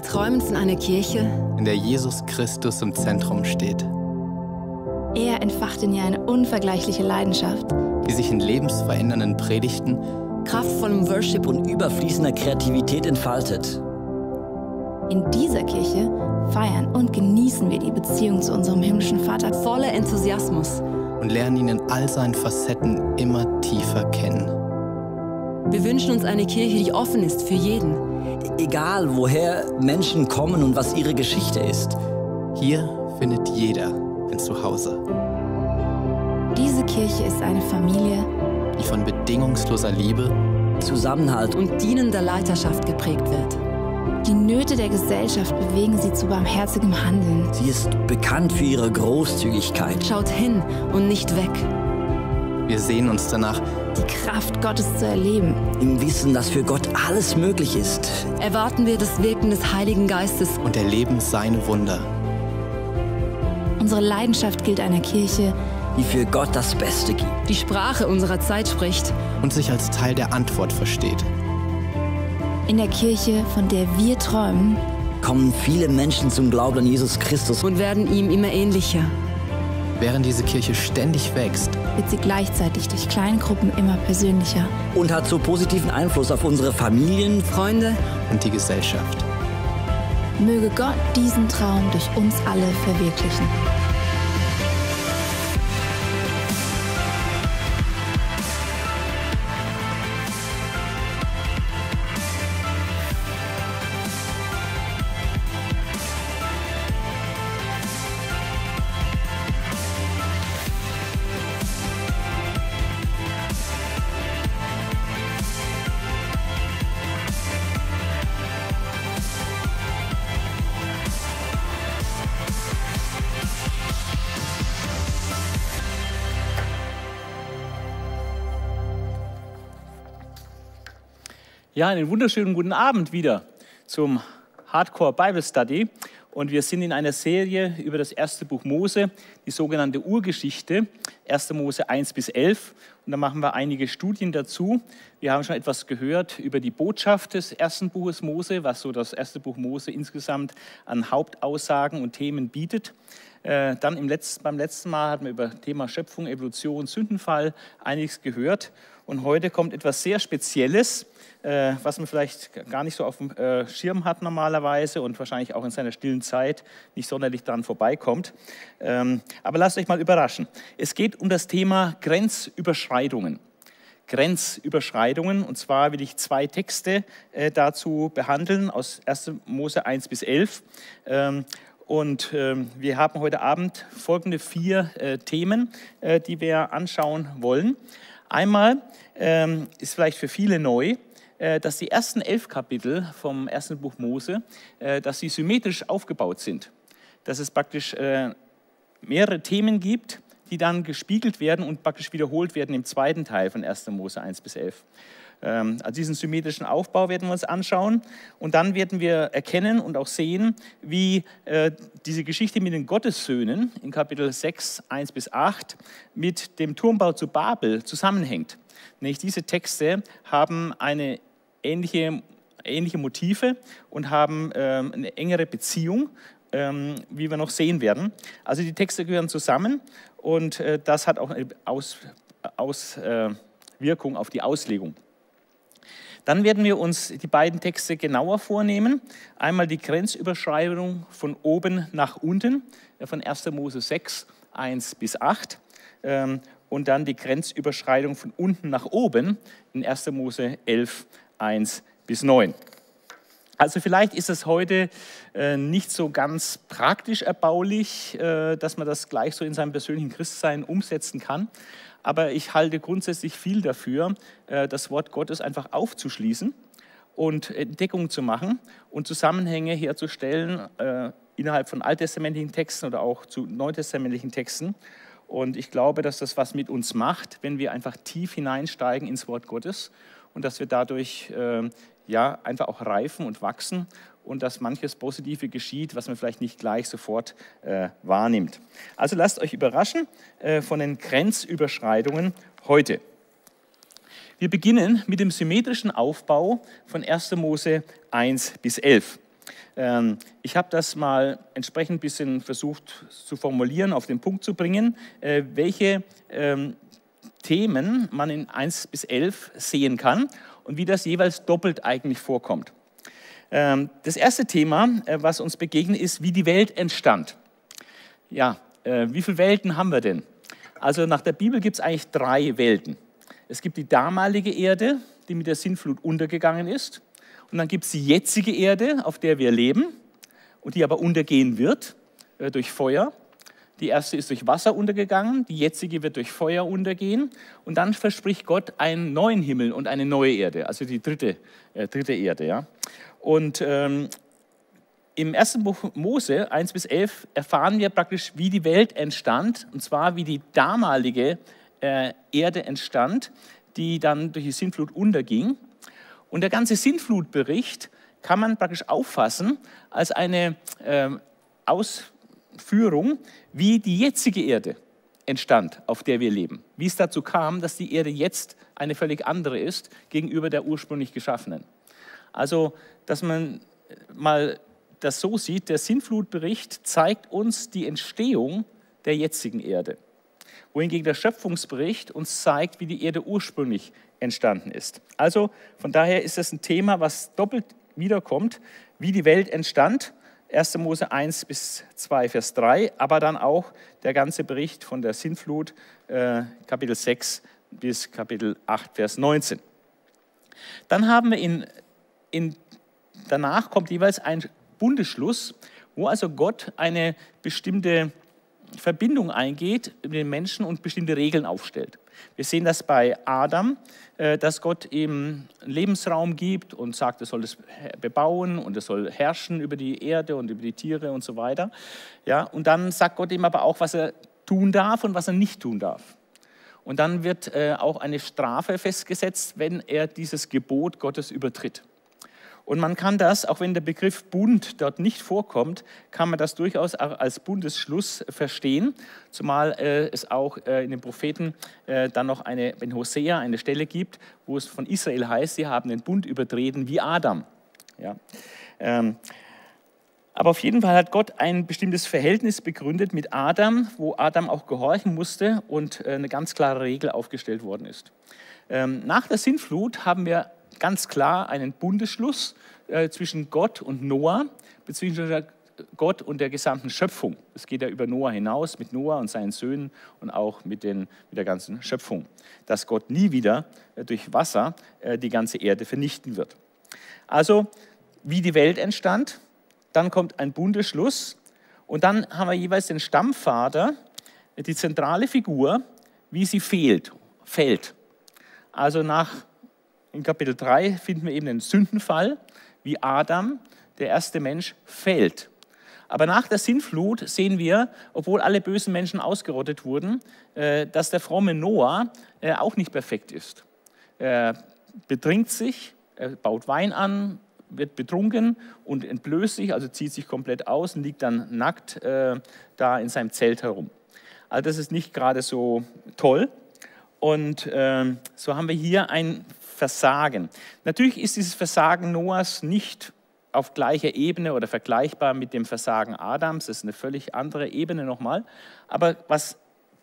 Wir träumen von einer Kirche, in der Jesus Christus im Zentrum steht, Er entfacht in ihr eine unvergleichliche Leidenschaft. die sich in lebensverändernden Predigten kraftvollem Worship und und überfließender Kreativität entfaltet. In dieser Kirche feiern und genießen wir die Beziehung zu unserem himmlischen Vater. voller Enthusiasmus. und lernen ihn in all seinen Facetten immer tiefer kennen. Wir wünschen uns eine Kirche, die offen ist für jeden. Egal, woher Menschen kommen und was ihre Geschichte ist. Hier findet jeder ein Zuhause, Diese Kirche ist eine Familie, die von bedingungsloser Liebe Zusammenhalt und Und dienender Leiterschaft geprägt wird. die Nöte der Gesellschaft bewegen sie zu barmherzigem Handeln. sie ist bekannt für ihre Großzügigkeit. Schaut hin und nicht weg. Wir sehen uns danach, Die Kraft Gottes zu erleben. Im Wissen, dass für Gott alles möglich ist. Erwarten wir das Wirken des Heiligen Geistes. und erleben seine Wunder. Unsere Leidenschaft gilt einer Kirche, die für Gott das Beste gibt. Die Sprache unserer Zeit spricht. und sich als Teil der Antwort versteht. in der Kirche, von der wir träumen, Kommen viele Menschen zum Glauben an Jesus Christus. und werden ihm immer ähnlicher. Während diese Kirche ständig wächst, wird sie gleichzeitig durch Kleingruppen immer persönlicher. und hat so positiven Einfluss auf unsere Familien, Freunde, und die Gesellschaft. Möge Gott diesen Traum durch uns alle verwirklichen. Ja, einen wunderschönen guten Abend wieder zum Hardcore Bible Study. Und wir sind in einer Serie über das erste Buch Mose, die sogenannte Urgeschichte, 1. Mose 1 bis 11. Und da machen wir einige Studien dazu. Wir haben schon etwas gehört über die Botschaft des ersten Buches Mose, was so das erste Buch Mose insgesamt an Hauptaussagen und Themen bietet. Äh, Dann im letzten, beim letzten Mal hatten wir über Thema Schöpfung, Evolution, Sündenfall einiges gehört. Und heute kommt etwas sehr Spezielles, äh, was man vielleicht gar nicht so auf dem äh, Schirm hat normalerweise und wahrscheinlich auch in seiner stillen Zeit nicht sonderlich dran vorbeikommt. Ähm, aber lasst euch mal überraschen. Es geht um das Thema Grenzüberschreitungen. Grenzüberschreitungen. Und zwar will ich zwei Texte äh, dazu behandeln aus 1. Mose 1 bis 11. Ähm, und ähm, wir haben heute Abend folgende vier äh, Themen, äh, die wir anschauen wollen. Einmal ähm, ist vielleicht für viele neu, dass die ersten elf Kapitel vom ersten Buch Mose, äh, dass sie symmetrisch aufgebaut sind. Dass es praktisch äh, mehrere Themen gibt, die dann gespiegelt werden und praktisch wiederholt werden im zweiten Teil von 1. Mose 1 bis 11. Ähm, also diesen symmetrischen Aufbau werden wir uns anschauen. Und dann werden wir erkennen und auch sehen, wie äh, diese Geschichte mit den Gottessöhnen in Kapitel 6, 1 bis 8 mit dem Turmbau zu Babel zusammenhängt. Nämlich diese Texte haben eine ähnliche, ähnliche Motive und haben ähm, eine engere Beziehung, ähm, wie wir noch sehen werden. Also die Texte gehören zusammen und äh, das hat auch eine Auswirkung auf die Auslegung. Dann werden wir uns die beiden Texte genauer vornehmen. Einmal die Grenzüberschreibung von oben nach unten, von 1. Mose 6, 1 bis 8. Ähm, und dann die Grenzüberschreitung von unten nach oben in 1. Mose 11, 1 bis 9. Also vielleicht ist es heute äh, nicht so ganz praktisch erbaulich, äh, dass man das gleich so in seinem persönlichen Christsein umsetzen kann. Aber ich halte grundsätzlich viel dafür, äh, das Wort Gottes einfach aufzuschließen und Entdeckungen zu machen und Zusammenhänge herzustellen äh, innerhalb von alttestamentlichen Texten oder auch zu neutestamentlichen Texten. Und ich glaube, dass das was mit uns macht, wenn wir einfach tief hineinsteigen ins Wort Gottes und dass wir dadurch äh, ja, einfach auch reifen und wachsen und dass manches Positive geschieht, was man vielleicht nicht gleich sofort äh, wahrnimmt. Also lasst euch überraschen äh, von den Grenzüberschreitungen heute. Wir beginnen mit dem symmetrischen Aufbau von 1. Mose 1 bis 11. Ähm, ich habe das mal entsprechend ein bisschen versucht zu formulieren, auf den Punkt zu bringen, äh, welche ähm, Themen man in 1 bis 11 sehen kann und wie das jeweils doppelt eigentlich vorkommt. Ähm, das erste Thema, äh, was uns begegnet, ist, wie die Welt entstand. Ja, äh, wie viele Welten haben wir denn? Also nach der Bibel gibt es eigentlich drei Welten. Es gibt die damalige Erde, die mit der Sintflut untergegangen ist. Und dann gibt es die jetzige Erde, auf der wir leben und die aber untergehen wird äh, durch Feuer. Die erste ist durch Wasser untergegangen, die jetzige wird durch Feuer untergehen. Und dann verspricht Gott einen neuen Himmel und eine neue Erde, also die dritte, äh, dritte Erde. Ja. Und ähm, im ersten Buch Mose 1 bis 11 erfahren wir praktisch, wie die Welt entstand, und zwar wie die damalige äh, Erde entstand, die dann durch die Sintflut unterging. Und der ganze Sintflutbericht kann man praktisch auffassen als eine äh, Aus Führung, wie die jetzige Erde entstand, auf der wir leben. Wie es dazu kam, dass die Erde jetzt eine völlig andere ist gegenüber der ursprünglich geschaffenen. Also, dass man mal das so sieht, der Sinnflutbericht zeigt uns die Entstehung der jetzigen Erde, wohingegen der Schöpfungsbericht uns zeigt, wie die Erde ursprünglich entstanden ist. Also von daher ist es ein Thema, was doppelt wiederkommt, wie die Welt entstand 1. Mose 1 bis 2, Vers 3, aber dann auch der ganze Bericht von der Sintflut, äh, Kapitel 6 bis Kapitel 8, Vers 19. Dann haben wir in, in, danach kommt jeweils ein Bundesschluss, wo also Gott eine bestimmte Verbindung eingeht mit den Menschen und bestimmte Regeln aufstellt. Wir sehen das bei Adam, äh, dass Gott ihm Lebensraum gibt und sagt, er soll es bebauen und er soll herrschen über die Erde und über die Tiere und so weiter. Ja, und dann sagt Gott ihm aber auch, was er tun darf und was er nicht tun darf. Und dann wird äh, auch eine Strafe festgesetzt, wenn er dieses Gebot Gottes übertritt. Und man kann das, auch wenn der Begriff Bund dort nicht vorkommt, kann man das durchaus auch als Bundesschluss verstehen, zumal äh, es auch äh, in den Propheten äh, dann noch eine, in Hosea eine Stelle gibt, wo es von Israel heißt, sie haben den Bund übertreten wie Adam. Ja. Ähm, aber auf jeden Fall hat Gott ein bestimmtes Verhältnis begründet mit Adam, wo Adam auch gehorchen musste und äh, eine ganz klare Regel aufgestellt worden ist. Ähm, nach der Sintflut haben wir ganz klar einen Bundesschluss äh, zwischen Gott und Noah, beziehungsweise Gott und der gesamten Schöpfung. Es geht ja über Noah hinaus, mit Noah und seinen Söhnen und auch mit, den, mit der ganzen Schöpfung, dass Gott nie wieder äh, durch Wasser äh, die ganze Erde vernichten wird. Also, wie die Welt entstand, dann kommt ein Bundesschluss und dann haben wir jeweils den Stammvater, die zentrale Figur, wie sie fehlt, fällt. Also nach in Kapitel 3 finden wir eben den Sündenfall, wie Adam, der erste Mensch, fällt. Aber nach der Sintflut sehen wir, obwohl alle bösen Menschen ausgerottet wurden, äh, dass der fromme Noah äh, auch nicht perfekt ist. Äh, betrinkt sich, er baut Wein an, wird betrunken und entblößt sich, also zieht sich komplett aus und liegt dann nackt äh, da in seinem Zelt herum. Also das ist nicht gerade so toll. Und äh, so haben wir hier ein Versagen. Natürlich ist dieses Versagen Noahs nicht auf gleicher Ebene oder vergleichbar mit dem Versagen Adams. Das ist eine völlig andere Ebene nochmal. Aber was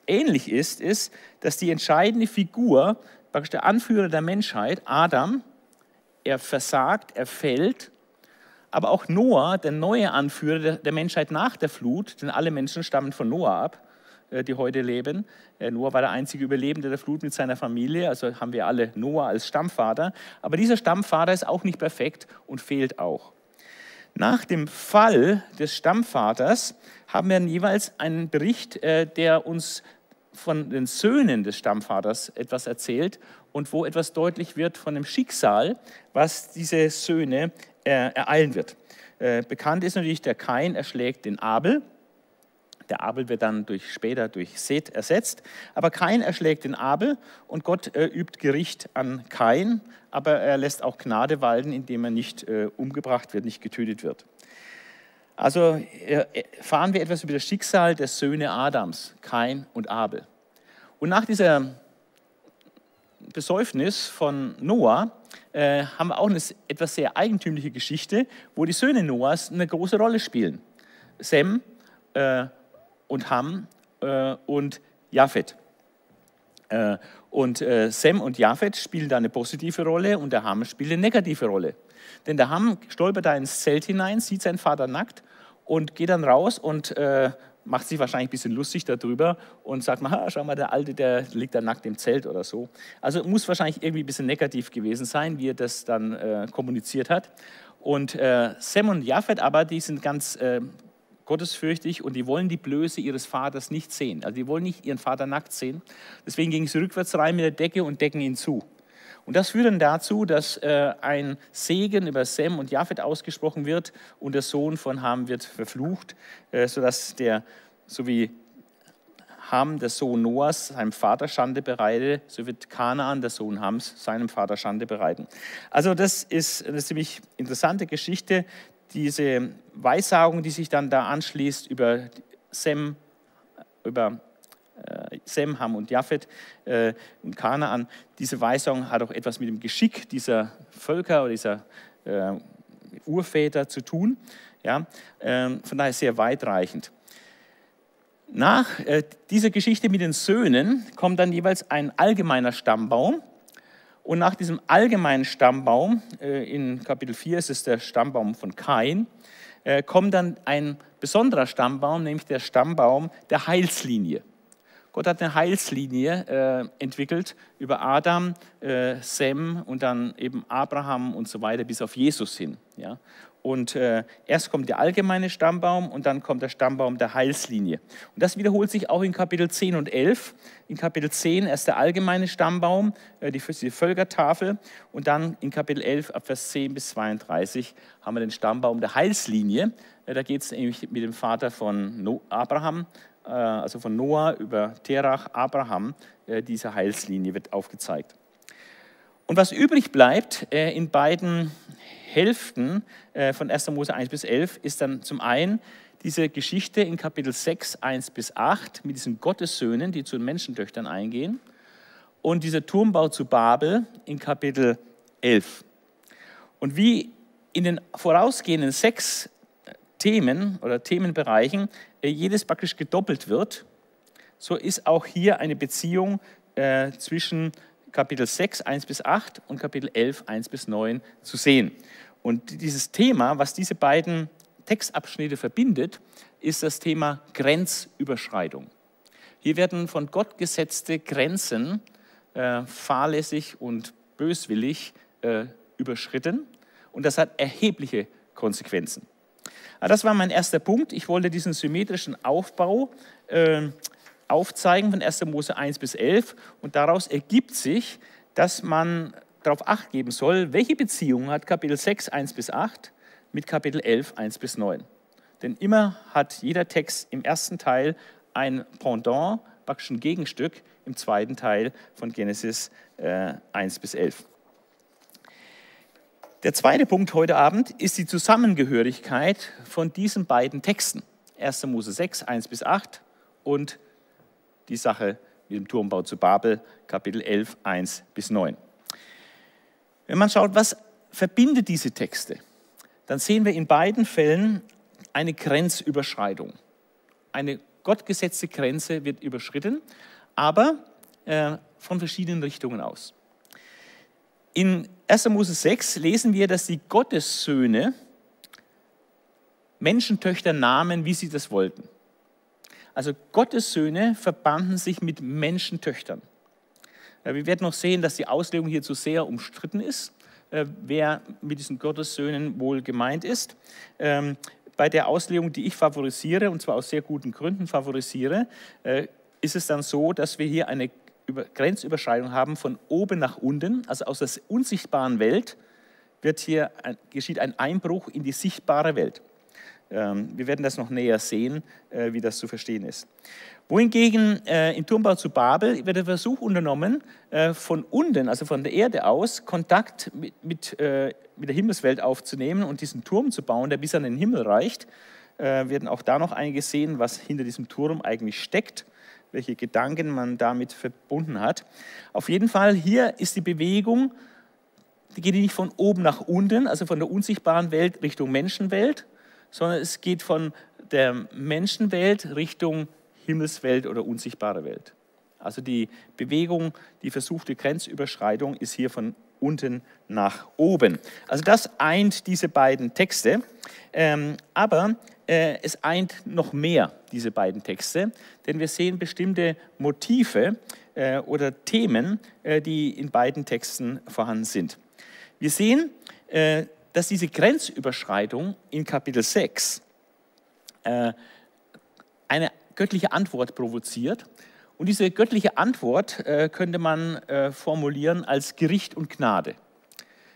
ähnlich ist, ist, dass die entscheidende Figur, praktisch der Anführer der Menschheit, Adam, er versagt, er fällt. Aber auch Noah, der neue Anführer der Menschheit nach der Flut, denn alle Menschen stammen von Noah ab, die heute leben. Äh, Noah war der einzige Überlebende der Flut mit seiner Familie, also haben wir alle Noah als Stammvater. Aber dieser Stammvater ist auch nicht perfekt und fehlt auch. Nach dem Fall des Stammvaters haben wir jeweils einen Bericht, äh, der uns von den Söhnen des Stammvaters etwas erzählt und wo etwas deutlich wird von dem Schicksal, was diese Söhne ereilen wird. Bekannt ist natürlich, der Kain erschlägt den Abel der Abel wird dann durch, später durch Seth ersetzt. Aber Kain erschlägt den Abel und Gott äh, übt Gericht an Kain, aber er lässt auch Gnade walten, indem er nicht äh, umgebracht wird, nicht getötet wird. Also äh, erfahren wir etwas über das Schicksal der Söhne Adams, Kain und Abel. Und nach dieser Besäufnis von Noah äh, haben wir auch eine etwas sehr eigentümliche Geschichte, wo die Söhne Noahs eine große Rolle spielen. Sem, äh, und Ham äh, und Japhet. Äh, und äh, Sem und Japhet spielen da eine positive Rolle und der Ham spielt eine negative Rolle. Denn der Ham stolpert da ins Zelt hinein, sieht seinen Vater nackt und geht dann raus und äh, macht sich wahrscheinlich ein bisschen lustig darüber und sagt mal, schau mal, der Alte, der liegt da nackt im Zelt oder so. Also muss wahrscheinlich irgendwie ein bisschen negativ gewesen sein, wie er das dann äh, kommuniziert hat. Und äh, Sem und Japhet aber, die sind ganz äh, gottesfürchtig und die wollen die Blöße ihres Vaters nicht sehen. Also die wollen nicht ihren Vater nackt sehen. Deswegen gingen sie rückwärts rein mit der Decke und decken ihn zu. Und das führt dann dazu, dass äh, ein Segen über Sem und Japhet ausgesprochen wird und der Sohn von Ham wird verflucht, äh, sodass der, so wie Ham, der Sohn Noahs, seinem Vater Schande bereitet, so wird Kanaan, der Sohn Hams, seinem Vater Schande bereiten. Also das ist eine ziemlich interessante Geschichte, diese Weissagung, die sich dann da anschließt über Sem, über äh, Sem, Ham und Japhet äh, und Kanaan, diese Weissagung hat auch etwas mit dem Geschick dieser Völker oder dieser äh, Urväter zu tun. Ja, ähm, von daher sehr weitreichend. Nach äh, dieser Geschichte mit den Söhnen kommt dann jeweils ein allgemeiner Stammbaum, und nach diesem allgemeinen Stammbaum, äh, in Kapitel 4 ist es der Stammbaum von Kain, äh, kommt dann ein besonderer Stammbaum, nämlich der Stammbaum der Heilslinie. Gott hat eine Heilslinie äh, entwickelt über Adam, Sem und dann eben Abraham und so weiter bis auf Jesus hin. Und äh, erst kommt der allgemeine Stammbaum und dann kommt der Stammbaum der Heilslinie. Und das wiederholt sich auch in Kapitel 10 und 11. In Kapitel 10 erst der allgemeine Stammbaum, äh, die, die Völkertafel. Und dann in Kapitel 11, ab Vers 10 bis 32, haben wir den Stammbaum der Heilslinie. Äh, da geht es nämlich mit dem Vater von no Abraham, äh, also von Noah über Terach, Abraham. Äh, diese Heilslinie wird aufgezeigt. Und was übrig bleibt äh, in beiden Hälften äh, von 1. Mose 1 bis 11 ist dann zum einen diese Geschichte in Kapitel 6, 1 bis 8 mit diesen Gottessöhnen, die zu den Menschentöchtern eingehen und dieser Turmbau zu Babel in Kapitel 11. Und wie in den vorausgehenden sechs Themen oder Themenbereichen äh, jedes praktisch gedoppelt wird, so ist auch hier eine Beziehung äh, zwischen Kapitel 6, 1 bis 8 und Kapitel 11, 1 bis 9 zu sehen. Und dieses Thema, was diese beiden Textabschnitte verbindet, ist das Thema Grenzüberschreitung. Hier werden von Gott gesetzte Grenzen äh, fahrlässig und böswillig äh, überschritten und das hat erhebliche Konsequenzen. Aber das war mein erster Punkt. Ich wollte diesen symmetrischen Aufbau äh, aufzeigen von 1. Mose 1 bis 11 und daraus ergibt sich, dass man darauf acht geben soll, welche Beziehung hat Kapitel 6 1 bis 8 mit Kapitel 11 1 bis 9. Denn immer hat jeder Text im ersten Teil ein Pendant, praktisch ein Gegenstück im zweiten Teil von Genesis äh, 1 bis 11. Der zweite Punkt heute Abend ist die Zusammengehörigkeit von diesen beiden Texten. 1. Mose 6, 1 bis 8 und die Sache mit dem Turmbau zu Babel, Kapitel 11, 1 bis 9. Wenn man schaut, was verbindet diese Texte, dann sehen wir in beiden Fällen eine Grenzüberschreitung. Eine gottgesetzte Grenze wird überschritten, aber äh, von verschiedenen Richtungen aus. In 1. Mose 6 lesen wir, dass die Gottessöhne Menschentöchter nahmen, wie sie das wollten. Also Gottes Söhne verbanden sich mit Menschentöchtern. Wir werden noch sehen, dass die Auslegung hierzu sehr umstritten ist, äh, wer mit diesen Gottessöhnen wohl gemeint ist. Ähm, bei der Auslegung, die ich favorisiere, und zwar aus sehr guten Gründen favorisiere, äh, ist es dann so, dass wir hier eine Grenzüberschreitung haben von oben nach unten, also aus der unsichtbaren Welt wird hier, geschieht ein Einbruch in die sichtbare Welt. Ähm, wir werden das noch näher sehen, äh, wie das zu verstehen ist. Wohingegen äh, im Turmbau zu Babel wird der Versuch unternommen, äh, von unten, also von der Erde aus, Kontakt mit, mit, mit der Himmelswelt aufzunehmen und diesen Turm zu bauen, der bis an den Himmel reicht. Wir werden auch da noch einiges sehen, was hinter diesem Turm eigentlich steckt, welche Gedanken man damit verbunden hat. Auf jeden Fall, hier ist die Bewegung, die geht nicht von oben nach unten, also von der unsichtbaren Welt Richtung Menschenwelt, sondern es geht von der Menschenwelt Richtung Himmelswelt oder unsichtbare Welt. Also die Bewegung, die versuchte Grenzüberschreitung ist hier von unten nach oben. Also das eint diese beiden Texte, ähm, aber äh, es eint noch mehr diese beiden Texte, denn wir sehen bestimmte Motive äh, oder Themen, äh, die in beiden Texten vorhanden sind. Wir sehen, äh, dass diese Grenzüberschreitung in Kapitel 6 äh, eine göttliche Antwort provoziert. Und diese göttliche Antwort äh, könnte man äh, formulieren als Gericht und Gnade.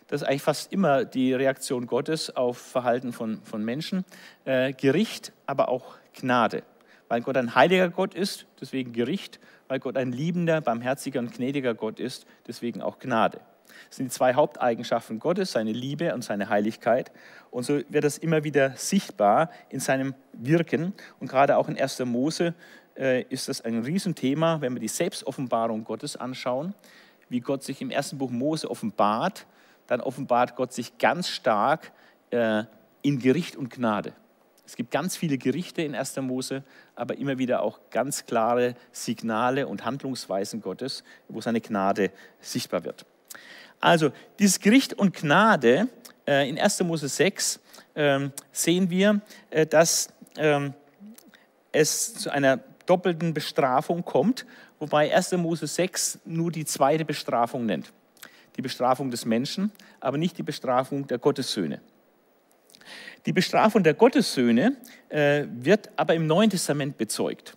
Das ist eigentlich fast immer die Reaktion Gottes auf Verhalten von, von Menschen. Äh, Gericht, aber auch Gnade. Weil Gott ein heiliger Gott ist, deswegen Gericht. Weil Gott ein liebender, barmherziger und gnädiger Gott ist, deswegen auch Gnade. Das sind die zwei Haupteigenschaften Gottes, seine Liebe und seine Heiligkeit. Und so wird das immer wieder sichtbar in seinem Wirken. Und gerade auch in 1. Mose äh, ist das ein Riesenthema, wenn wir die Selbstoffenbarung Gottes anschauen, wie Gott sich im ersten Buch Mose offenbart, dann offenbart Gott sich ganz stark äh, in Gericht und Gnade. Es gibt ganz viele Gerichte in 1. Mose, aber immer wieder auch ganz klare Signale und Handlungsweisen Gottes, wo seine Gnade sichtbar wird. Also dieses Gericht und Gnade äh, in 1. Mose 6 äh, sehen wir, äh, dass ähm, es zu einer doppelten Bestrafung kommt, wobei 1. Mose 6 nur die zweite Bestrafung nennt. Die Bestrafung des Menschen, aber nicht die Bestrafung der Gottessöhne. Die Bestrafung der Gottessöhne äh, wird aber im Neuen Testament bezeugt.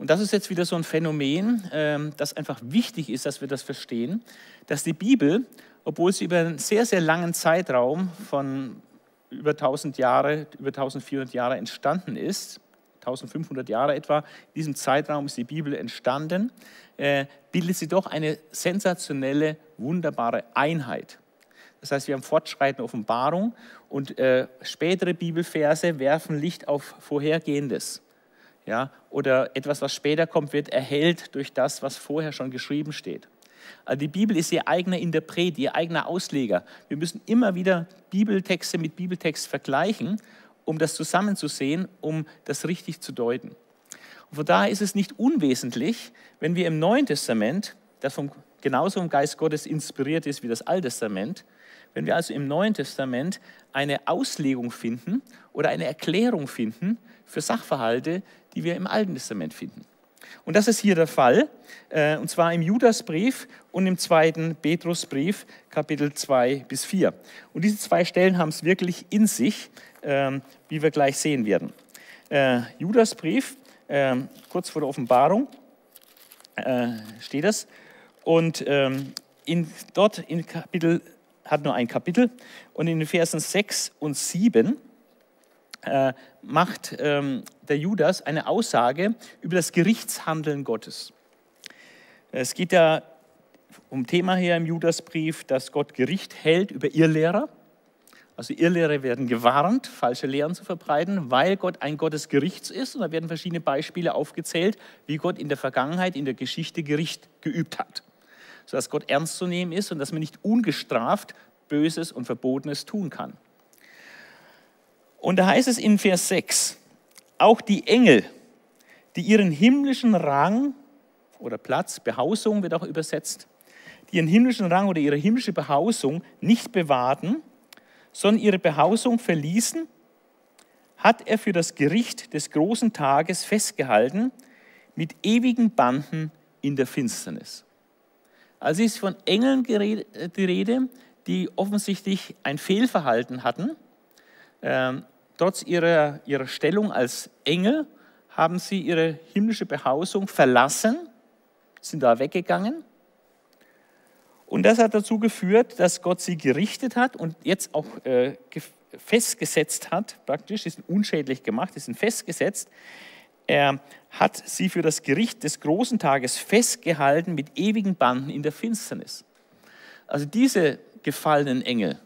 Und das ist jetzt wieder so ein Phänomen, ähm, das einfach wichtig ist, dass wir das verstehen, dass die Bibel, obwohl sie über einen sehr, sehr langen Zeitraum von über 1000 Jahre, über 1400 Jahre entstanden ist, 1500 Jahre etwa, in diesem Zeitraum ist die Bibel entstanden, äh, bildet sie doch eine sensationelle, wunderbare Einheit. Das heißt, wir haben fortschreitende Offenbarung und äh, spätere Bibelverse werfen Licht auf Vorhergehendes ja, oder etwas, was später kommt, wird erhellt durch das, was vorher schon geschrieben steht. Also die Bibel ist ihr eigener Interpret, ihr eigener Ausleger. Wir müssen immer wieder Bibeltexte mit Bibeltext vergleichen, um das zusammenzusehen, um das richtig zu deuten. Und von daher ist es nicht unwesentlich, wenn wir im Neuen Testament, das vom, genauso vom Geist Gottes inspiriert ist wie das Alte Testament, wenn wir also im Neuen Testament eine Auslegung finden oder eine Erklärung finden für Sachverhalte, die wir im Alten Testament finden. Und das ist hier der Fall, äh, und zwar im Judasbrief und im zweiten Petrusbrief, Kapitel 2 bis 4. Und diese zwei Stellen haben es wirklich in sich, ähm, wie wir gleich sehen werden. Äh, Judasbrief, ähm, kurz vor der Offenbarung, äh, steht das. Und ähm, in, dort in Kapitel, hat nur ein Kapitel, und in den Versen 6 und 7 äh, macht ähm, der Judas eine Aussage über das Gerichtshandeln Gottes. Es geht ja vom Thema her im Judasbrief, dass Gott Gericht hält über Irrlehrer. Also Irrlehrer werden gewarnt, falsche Lehren zu verbreiten, weil Gott ein Gott des Gerichts ist. Und da werden verschiedene Beispiele aufgezählt, wie Gott in der Vergangenheit, in der Geschichte Gericht geübt hat. Sodass Gott ernst zu nehmen ist und dass man nicht ungestraft Böses und Verbotenes tun kann. Und da heißt es in Vers 6, auch die Engel, die ihren himmlischen Rang oder Platz, Behausung wird auch übersetzt, die ihren himmlischen Rang oder ihre himmlische Behausung nicht bewahrten, sondern ihre Behausung verließen, hat er für das Gericht des großen Tages festgehalten mit ewigen Banden in der Finsternis. Also ist von Engeln die Rede, die offensichtlich ein Fehlverhalten hatten. Ähm, trotz ihrer, ihrer Stellung als Engel haben sie ihre himmlische Behausung verlassen, sind da weggegangen und das hat dazu geführt, dass Gott sie gerichtet hat und jetzt auch äh, festgesetzt hat, praktisch, sie sind unschädlich gemacht, sie sind festgesetzt. Er hat sie für das Gericht des großen Tages festgehalten mit ewigen Banden in der Finsternis. Also diese gefallenen Engel,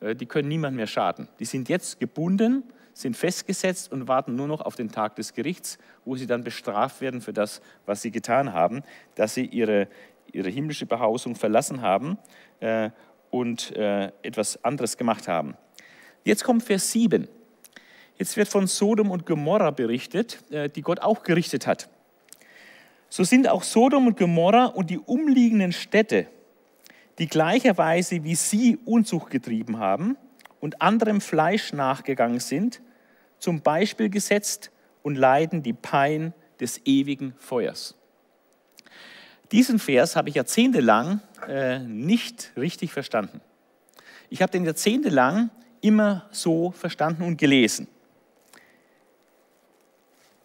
die können niemand mehr schaden. Die sind jetzt gebunden, sind festgesetzt und warten nur noch auf den Tag des Gerichts, wo sie dann bestraft werden für das, was sie getan haben, dass sie ihre, ihre himmlische Behausung verlassen haben äh, und äh, etwas anderes gemacht haben. Jetzt kommt Vers 7. Jetzt wird von Sodom und Gomorra berichtet, äh, die Gott auch gerichtet hat. So sind auch Sodom und Gomorra und die umliegenden Städte, die gleicherweise wie sie Unzucht getrieben haben und anderem Fleisch nachgegangen sind, zum Beispiel gesetzt und leiden die Pein des ewigen Feuers. Diesen Vers habe ich jahrzehntelang äh, nicht richtig verstanden. Ich habe den jahrzehntelang immer so verstanden und gelesen.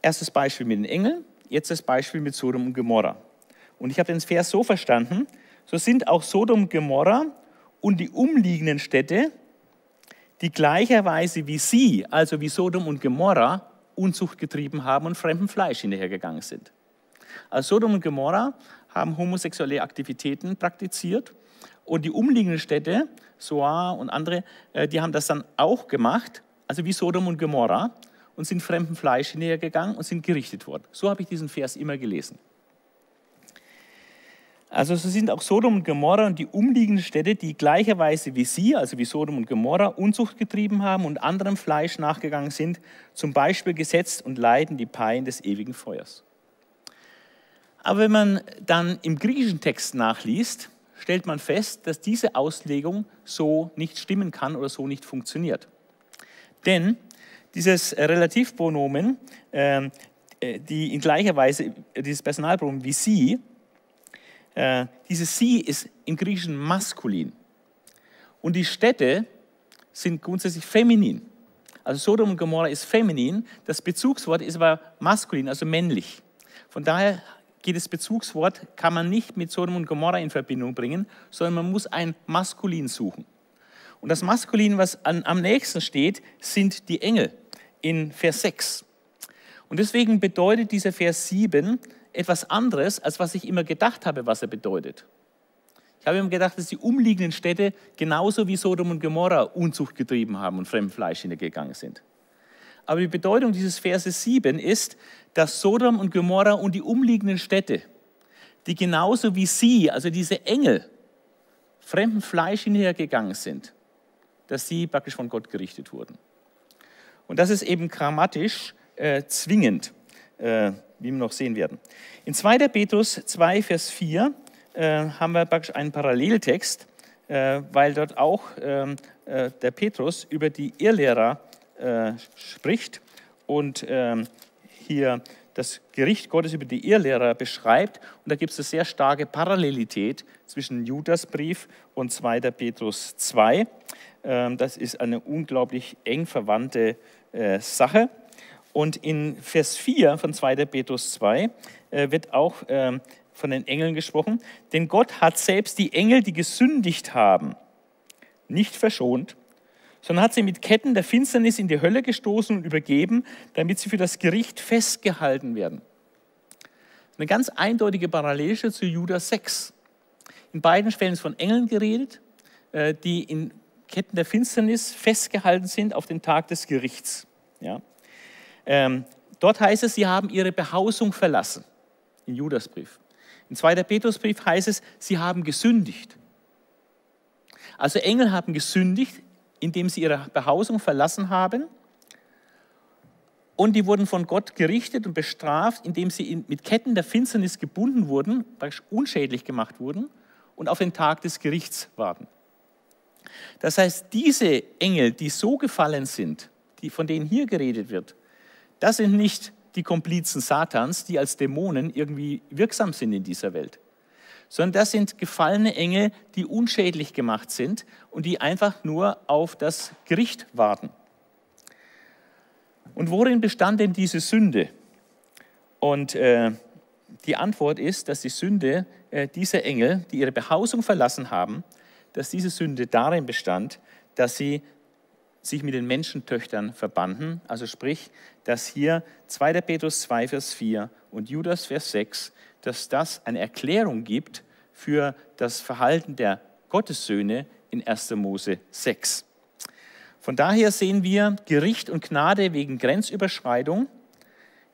Erstes Beispiel mit den Engeln, jetzt das Beispiel mit Sodom und Gomorra. Und ich habe den Vers so verstanden, so sind auch Sodom Gomorra und die umliegenden Städte, die gleicherweise wie sie, also wie Sodom und Gomorra, Unzucht getrieben haben und fremdem Fleisch hinterhergegangen sind. Also Sodom und Gomorra haben homosexuelle Aktivitäten praktiziert und die umliegenden Städte, Soar und andere, äh, die haben das dann auch gemacht, also wie Sodom und Gomorra und sind fremdem Fleisch hinterhergegangen und sind gerichtet worden. So habe ich diesen Vers immer gelesen. Also so sind auch Sodom und Gomorra und die umliegenden Städte, die gleicherweise wie sie, also wie Sodom und Gomorra, Unzucht getrieben haben und anderem Fleisch nachgegangen sind, zum Beispiel gesetzt und leiden die Pein des ewigen Feuers. Aber wenn man dann im griechischen Text nachliest, stellt man fest, dass diese Auslegung so nicht stimmen kann oder so nicht funktioniert. Denn dieses Relativpronomen, ähm, äh, die in gleicher Weise, dieses Personalpronomen wie sie, äh, dieses sie ist im Griechischen maskulin. Und die Städte sind grundsätzlich feminin. Also Sodom und Gomorra ist feminin, das Bezugswort ist aber maskulin, also männlich. Von daher jedes Bezugswort kann man nicht mit Sodom und Gomorra in Verbindung bringen, sondern man muss ein Maskulin suchen. Und das Maskulin, was an, am nächsten steht, sind die Engel in Vers 6. Und deswegen bedeutet dieser Vers 7 etwas anderes, als was ich immer gedacht habe, was er bedeutet. Ich habe immer gedacht, dass die umliegenden Städte genauso wie Sodom und Gomorra Unzucht getrieben haben und Fremdfleisch hingegangen sind. Aber die Bedeutung dieses Verses 7 ist, dass Sodom und Gomorra und die umliegenden Städte, die genauso wie sie, also diese Engel, fremden Fleisch hinhergegangen sind, dass sie praktisch von Gott gerichtet wurden. Und das ist eben grammatisch äh, zwingend, äh, wie wir noch sehen werden. In 2. Petrus 2, Vers 4 äh, haben wir praktisch einen Paralleltext, äh, weil dort auch ähm, äh, der Petrus über die Irrlehrer äh, spricht und ähm, hier das Gericht Gottes über die Irrlehrer beschreibt. Und da gibt es eine sehr starke Parallelität zwischen Judasbrief und 2. Petrus 2. Ähm, das ist eine unglaublich eng verwandte äh, Sache. Und in Vers 4 von 2. Petrus 2 äh, wird auch ähm, von den Engeln gesprochen. Denn Gott hat selbst die Engel, die gesündigt haben, nicht verschont, sondern hat sie mit Ketten der Finsternis in die Hölle gestoßen und übergeben, damit sie für das Gericht festgehalten werden. Eine ganz eindeutige Parallele zu Judas 6. In beiden Fällen ist von Engeln geredet, äh, die in Ketten der Finsternis festgehalten sind auf den Tag des Gerichts. Ja. Ähm, dort heißt es, sie haben ihre Behausung verlassen, in Judasbrief. Im 2. Petrusbrief heißt es, sie haben gesündigt. Also Engel haben gesündigt, indem sie ihre Behausung verlassen haben. Und die wurden von Gott gerichtet und bestraft, indem sie mit Ketten der Finsternis gebunden wurden, unschädlich gemacht wurden und auf den Tag des Gerichts warten. Das heißt, diese Engel, die so gefallen sind, die, von denen hier geredet wird, das sind nicht die Komplizen Satans, die als Dämonen irgendwie wirksam sind in dieser Welt, sondern das sind gefallene Engel, die unschädlich gemacht sind und die einfach nur auf das Gericht warten. Und worin bestand denn diese Sünde? Und äh, die Antwort ist, dass die Sünde äh, dieser Engel, die ihre Behausung verlassen haben, dass diese Sünde darin bestand, dass sie sich mit den Menschentöchtern verbanden. Also sprich, dass hier 2. Petrus 2, Vers 4 und Judas, Vers 6, dass das eine Erklärung gibt für das Verhalten der Gottessöhne in 1. Mose 6. Von daher sehen wir Gericht und Gnade wegen Grenzüberschreitung.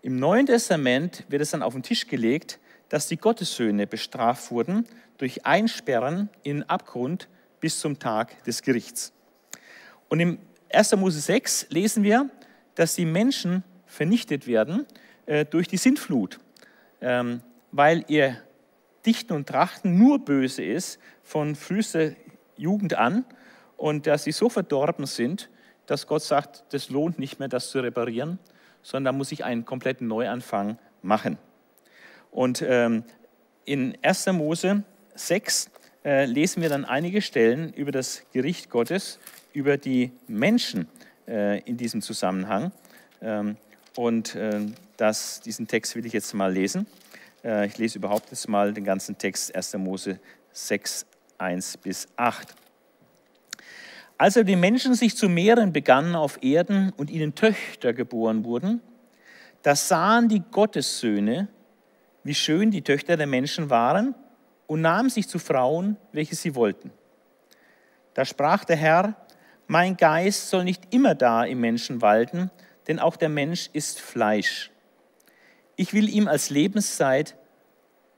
Im Neuen Testament wird es dann auf den Tisch gelegt, dass die Gottessöhne bestraft wurden durch Einsperren in den Abgrund bis zum Tag des Gerichts. Und im 1. Mose 6 lesen wir, dass die Menschen vernichtet werden äh, durch die Sintflut, ähm, weil ihr Dichten und Trachten nur böse ist von frühester Jugend an und dass sie so verdorben sind, dass Gott sagt, das lohnt nicht mehr, das zu reparieren, sondern da muss ich einen kompletten Neuanfang machen. Und ähm, in 1. Mose 6 äh, lesen wir dann einige Stellen über das Gericht Gottes, über die Menschen äh, in diesem Zusammenhang. Ähm, und äh, das, diesen Text will ich jetzt mal lesen. Äh, ich lese überhaupt jetzt mal den ganzen Text 1. Mose 6, 1 bis 8. Als die Menschen sich zu mehren begannen auf Erden und ihnen Töchter geboren wurden, da sahen die Gottessöhne, wie schön die Töchter der Menschen waren, und nahmen sich zu Frauen, welche sie wollten. Da sprach der Herr, mein Geist soll nicht immer da im Menschen walten, denn auch der Mensch ist Fleisch. Ich will ihm als Lebenszeit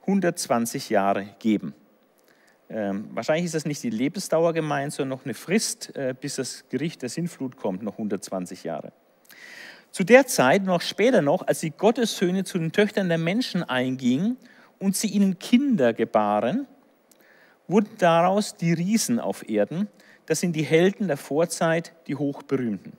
120 Jahre geben. Ähm, wahrscheinlich ist das nicht die Lebensdauer gemeint, sondern noch eine Frist, äh, bis das Gericht der Sinnflut kommt, noch 120 Jahre. Zu der Zeit, noch später noch, als die Gottessöhne zu den Töchtern der Menschen eingingen und sie ihnen Kinder gebaren, wurden daraus die Riesen auf Erden. Das sind die Helden der Vorzeit, die hochberühmten.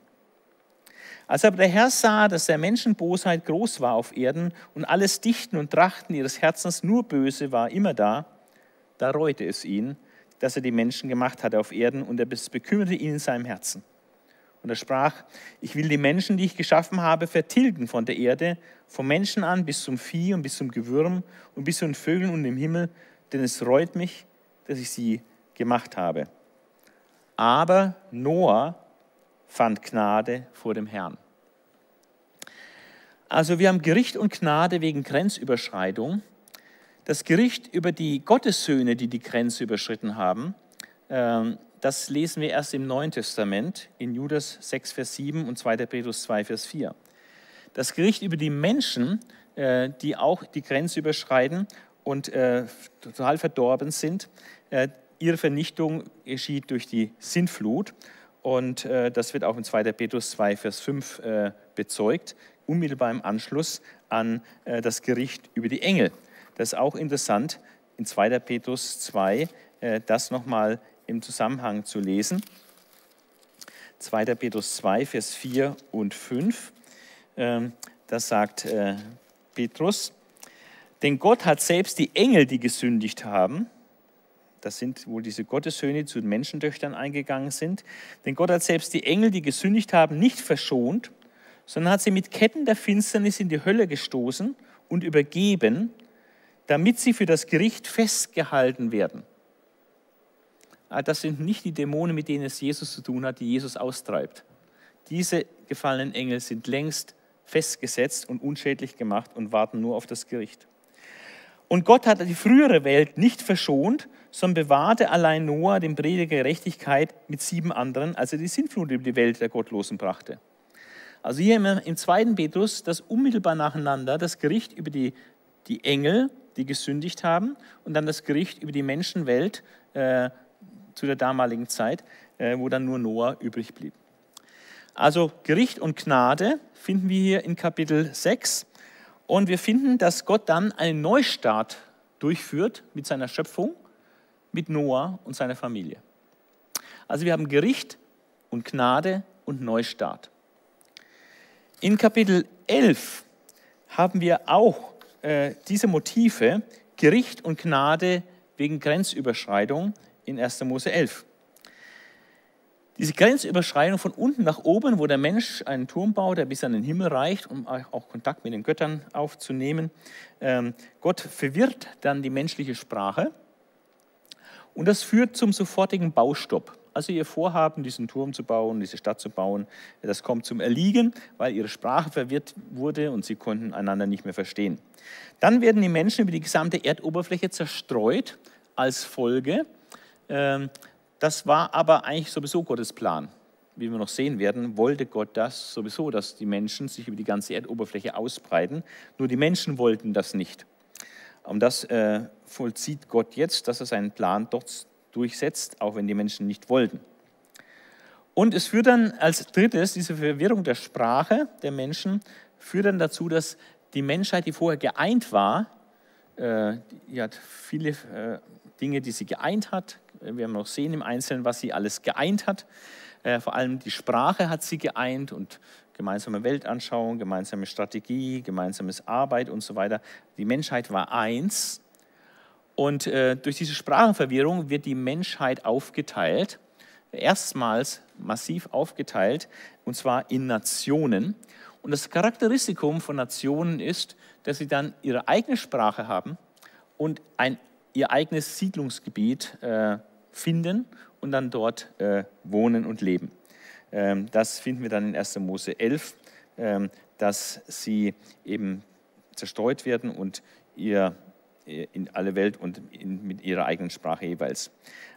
Als aber der Herr sah, dass der Menschenbosheit groß war auf Erden und alles Dichten und Trachten ihres Herzens nur böse war immer da, da reute es ihn, dass er die Menschen gemacht hatte auf Erden und er bekümmerte ihn in seinem Herzen. Und er sprach, ich will die Menschen, die ich geschaffen habe, vertilgen von der Erde, vom Menschen an bis zum Vieh und bis zum Gewürm und bis zu den Vögeln und dem Himmel, denn es reut mich, dass ich sie gemacht habe. Aber Noah fand Gnade vor dem Herrn. Also wir haben Gericht und Gnade wegen Grenzüberschreitung. Das Gericht über die Gottessöhne, die die Grenze überschritten haben, ähm, das lesen wir erst im Neuen Testament, in Judas 6, Vers 7 und 2. Petrus 2, Vers 4. Das Gericht über die Menschen, äh, die auch die Grenze überschreiten und äh, total verdorben sind, äh, ihre Vernichtung geschieht durch die Sintflut. Und das wird auch in 2. Petrus 2, Vers 5 bezeugt, unmittelbar im Anschluss an das Gericht über die Engel. Das ist auch interessant, in 2. Petrus 2 das nochmal im Zusammenhang zu lesen. 2. Petrus 2, Vers 4 und 5. Ähm, das sagt äh, Petrus, denn Gott hat selbst die Engel, die gesündigt haben, das sind wohl diese Gottessöhne, die zu den Menschentöchtern eingegangen sind, denn Gott hat selbst die Engel, die gesündigt haben, nicht verschont, sondern hat sie mit Ketten der Finsternis in die Hölle gestoßen und übergeben, damit sie für das Gericht festgehalten werden. Ah, das sind nicht die Dämonen, mit denen es Jesus zu tun hat, die Jesus austreibt. Diese gefallenen Engel sind längst festgesetzt und unschädlich gemacht und warten nur auf das Gericht. Und Gott hat die frühere Welt nicht verschont, sondern bewahrte allein Noah, den Prediger Gerechtigkeit, mit sieben anderen, als er die Sintflut über die Welt der Gottlosen brachte. Also hier im, im zweiten Petrus das unmittelbar nacheinander, das Gericht über die, die Engel, die gesündigt haben, und dann das Gericht über die Menschenwelt äh, zu der damaligen Zeit, äh, wo dann nur Noah übrig blieb. Also Gericht und Gnade finden wir hier in Kapitel 6. Und wir finden, dass Gott dann einen Neustart durchführt mit seiner Schöpfung, mit Noah und seiner Familie. Also wir haben Gericht und Gnade und Neustart. In Kapitel 11 haben wir auch äh, diese Motive, Gericht und Gnade wegen Grenzüberschreitung in 1. Mose 11. Diese Grenzüberschreitung von unten nach oben, wo der Mensch einen Turm baut, der bis an den Himmel reicht, um auch Kontakt mit den Göttern aufzunehmen. Ähm, Gott verwirrt dann die menschliche Sprache und das führt zum sofortigen Baustopp. Also ihr Vorhaben, diesen Turm zu bauen, diese Stadt zu bauen, das kommt zum Erliegen, weil ihre Sprache verwirrt wurde und sie konnten einander nicht mehr verstehen. Dann werden die Menschen über die gesamte Erdoberfläche zerstreut als Folge. Ähm, das war aber eigentlich sowieso Gottes Plan. Wie wir noch sehen werden, wollte Gott das sowieso, dass die Menschen sich über die ganze Erdoberfläche ausbreiten. Nur die Menschen wollten das nicht. Und das äh, vollzieht Gott jetzt, dass er seinen Plan dort durchsetzt, auch wenn die Menschen nicht wollten. Und es führt dann als drittes, diese Verwirrung der Sprache der Menschen, führt dann dazu, dass die Menschheit, die vorher geeint war, äh, die hat viele äh, Dinge, die sie geeint hat. Wir werden noch sehen im Einzelnen, was sie alles geeint hat. Äh, vor allem die Sprache hat sie geeint und gemeinsame Weltanschauung, gemeinsame Strategie, gemeinsames Arbeit und so weiter. Die Menschheit war eins. Und äh, durch diese Sprachenverwirrung wird die Menschheit aufgeteilt, erstmals massiv aufgeteilt, und zwar in Nationen. Und das Charakteristikum von Nationen ist, dass sie dann ihre eigene Sprache haben und ein ihr eigenes Siedlungsgebiet äh, finden und dann dort äh, wohnen und leben. Ähm, das finden wir dann in 1. Mose 11, ähm, dass sie eben zerstreut werden und ihr äh, in alle Welt und in, mit ihrer eigenen Sprache jeweils.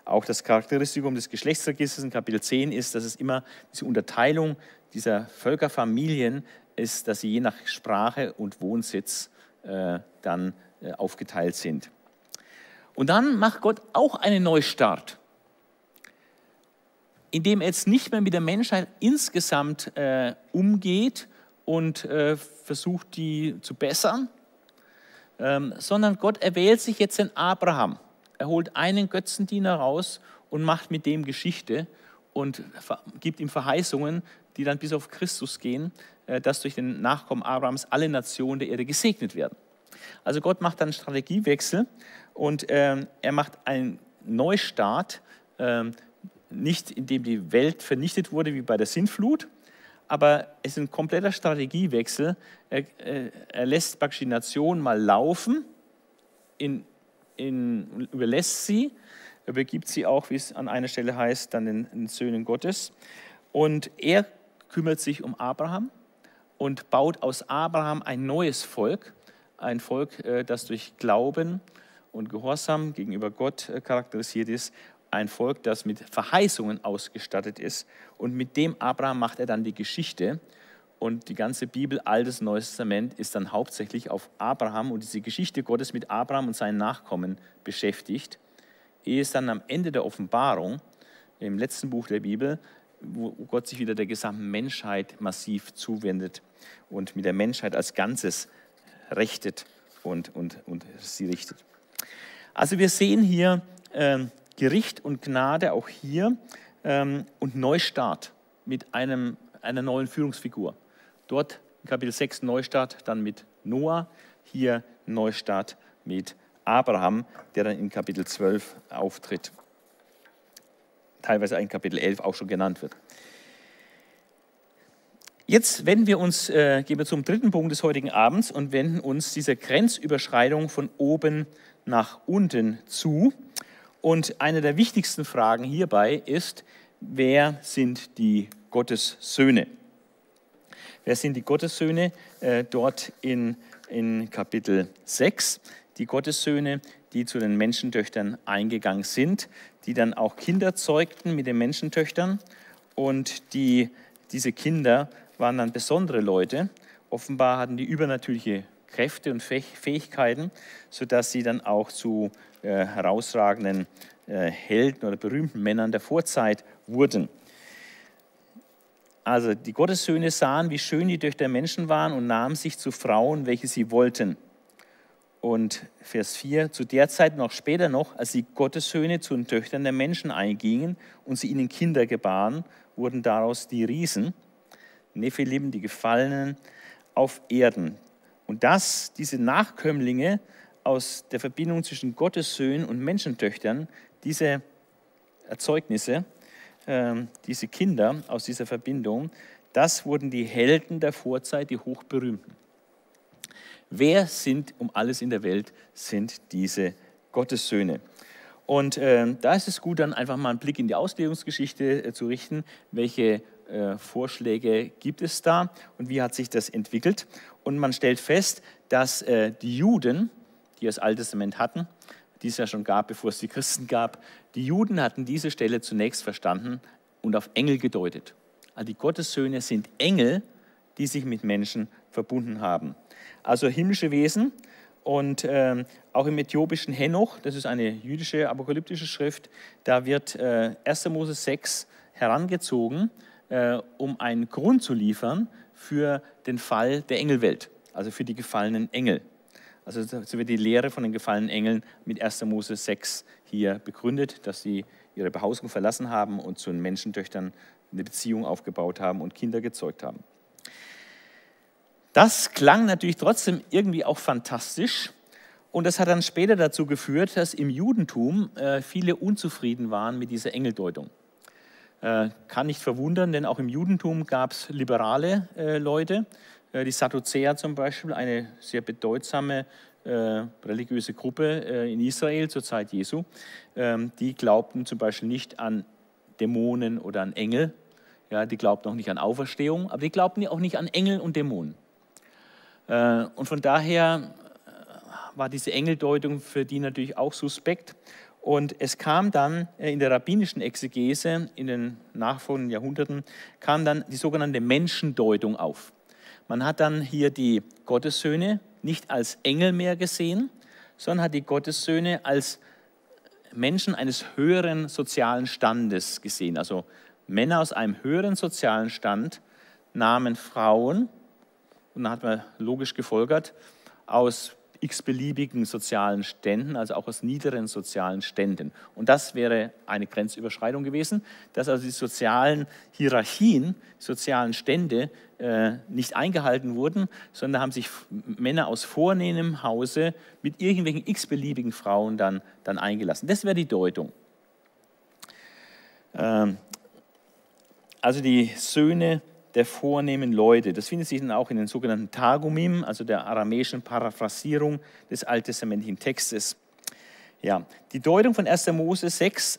Auch das Charakteristikum des Geschlechtsregisters in Kapitel 10 ist, dass es immer diese Unterteilung dieser Völkerfamilien ist, dass sie je nach Sprache und Wohnsitz äh, dann äh, aufgeteilt sind. Und dann macht Gott auch einen Neustart, indem er jetzt nicht mehr mit der Menschheit insgesamt äh, umgeht und äh, versucht, die zu bessern, ähm, sondern Gott erwählt sich jetzt den Abraham. Er holt einen Götzendiener raus und macht mit dem Geschichte und gibt ihm Verheißungen, die dann bis auf Christus gehen, äh, dass durch den Nachkommen Abrahams alle Nationen der Erde gesegnet werden. Also Gott macht dann einen Strategiewechsel und ähm, er macht einen Neustart, ähm, nicht indem die Welt vernichtet wurde wie bei der Sintflut, aber es ist ein kompletter Strategiewechsel. Er, äh, er lässt praktisch die Nation mal laufen, in, in, überlässt sie, übergibt sie auch, wie es an einer Stelle heißt, dann den, den Söhnen Gottes. Und er kümmert sich um Abraham und baut aus Abraham ein neues Volk, ein Volk, äh, das durch Glauben und Gehorsam gegenüber Gott äh, charakterisiert ist, ein Volk, das mit Verheißungen ausgestattet ist. Und mit dem Abraham macht er dann die Geschichte. Und die ganze Bibel, Altes Neues Testament, ist dann hauptsächlich auf Abraham und diese Geschichte Gottes mit Abraham und seinen Nachkommen beschäftigt. Ehe es dann am Ende der Offenbarung, im letzten Buch der Bibel, wo Gott sich wieder der gesamten Menschheit massiv zuwendet und mit der Menschheit als Ganzes rechtet und, und, und sie richtet. Also wir sehen hier ähm, Gericht und Gnade auch hier ähm, und Neustart mit einem, einer neuen Führungsfigur. Dort in Kapitel 6 Neustart dann mit Noah, hier Neustart mit Abraham, der dann in Kapitel 12 auftritt. Teilweise in Kapitel 11 auch schon genannt wird. Jetzt wenden wir uns, äh, gehen wir zum dritten Punkt des heutigen Abends und wenden uns dieser Grenzüberschreitung von oben nach unten zu. Und eine der wichtigsten Fragen hierbei ist, wer sind die Gottessöhne? Wer sind die Gottessöhne? Äh, dort in, in Kapitel 6 die Gottessöhne, die zu den Menschentöchtern eingegangen sind, die dann auch Kinder zeugten mit den Menschentöchtern. Und die, diese Kinder waren dann besondere Leute. Offenbar hatten die übernatürliche Kräfte und Fähigkeiten, sodass sie dann auch zu äh, herausragenden äh, Helden oder berühmten Männern der Vorzeit wurden. Also die Gottessöhne sahen, wie schön die Töchter Menschen waren und nahmen sich zu Frauen, welche sie wollten. Und Vers 4, zu der Zeit noch später noch, als die Gottessöhne zu den Töchtern der Menschen eingingen und sie ihnen Kinder gebaren, wurden daraus die Riesen, Nephilim, die Gefallenen auf Erden. Und das, diese Nachkömmlinge aus der Verbindung zwischen Gottessöhnen und Menschentöchtern, diese Erzeugnisse, ähm, diese Kinder aus dieser Verbindung, das wurden die Helden der Vorzeit, die Hochberühmten. Wer sind um alles in der Welt, sind diese Gottessöhne. Und äh, da ist es gut, dann einfach mal einen Blick in die Auslegungsgeschichte äh, zu richten, welche äh, Vorschläge gibt es da und wie hat sich das entwickelt. Und man stellt fest, dass äh, die Juden, die das Alte Testament hatten, die es ja schon gab, bevor es die Christen gab. Die Juden hatten diese Stelle zunächst verstanden und auf Engel gedeutet. Also die Gottessöhne sind Engel, die sich mit Menschen verbunden haben. Also himmlische Wesen und äh, auch im äthiopischen Henoch, das ist eine jüdische apokalyptische Schrift, da wird äh, 1. Mose 6 herangezogen, äh, um einen Grund zu liefern für den Fall der Engelwelt, also für die gefallenen Engel. Also so wird die Lehre von den gefallenen Engeln mit 1. Mose 6 hier begründet, dass sie ihre Behausung verlassen haben und zu den Menschentöchtern eine Beziehung aufgebaut haben und Kinder gezeugt haben. Das klang natürlich trotzdem irgendwie auch fantastisch und das hat dann später dazu geführt, dass im Judentum äh, viele unzufrieden waren mit dieser Engeldeutung. Äh, kann nicht verwundern, denn auch im Judentum gab es liberale äh, Leute, die Sadduzäer zum Beispiel, eine sehr bedeutsame äh, religiöse Gruppe äh, in Israel zur Zeit Jesu, ähm, die glaubten zum Beispiel nicht an Dämonen oder an Engel. Ja, die glaubten auch nicht an Auferstehung, aber die glaubten auch nicht an Engel und Dämonen. Und von daher war diese Engeldeutung für die natürlich auch suspekt. Und es kam dann in der rabbinischen Exegese in den nachfolgenden Jahrhunderten, kam dann die sogenannte Menschendeutung auf. Man hat dann hier die Gottessöhne nicht als Engel mehr gesehen, sondern hat die Gottessöhne als Menschen eines höheren sozialen Standes gesehen. Also Männer aus einem höheren sozialen Stand nahmen Frauen, und dann hat man logisch gefolgert, aus x-beliebigen sozialen Ständen, also auch aus niederen sozialen Ständen. Und das wäre eine Grenzüberschreitung gewesen, dass also die sozialen Hierarchien, sozialen Stände äh, nicht eingehalten wurden, sondern haben sich Männer aus vornehmem Hause mit irgendwelchen x-beliebigen Frauen dann, dann eingelassen. Das wäre die Deutung. Ähm, also die Söhne der vornehmen Leute. Das findet sich dann auch in den sogenannten Targumim, also der aramäischen Paraphrasierung des alttestamentlichen Textes. Ja, die Deutung von 1. Mose 6,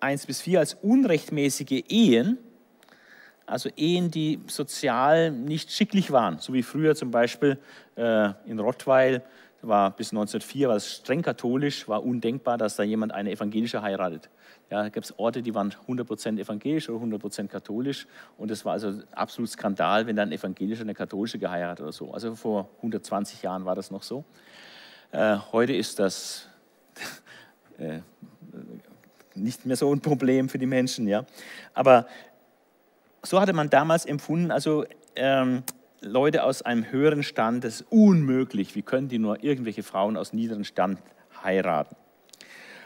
1 bis 4 als unrechtmäßige Ehen, also Ehen, die sozial nicht schicklich waren, so wie früher zum Beispiel äh, in Rottweil, war bis 1904 war es streng katholisch, war undenkbar, dass da jemand eine evangelische heiratet. Ja, da gab es Orte, die waren 100% evangelisch oder 100% katholisch und es war also absolut Skandal, wenn dann ein evangelischer eine katholische geheiratet oder so. Also vor 120 Jahren war das noch so. Äh, heute ist das äh, nicht mehr so ein Problem für die Menschen. Ja. Aber so hatte man damals empfunden, also ähm, Leute aus einem höheren Stand, das ist unmöglich. Wie können die nur irgendwelche Frauen aus niederen Stand heiraten?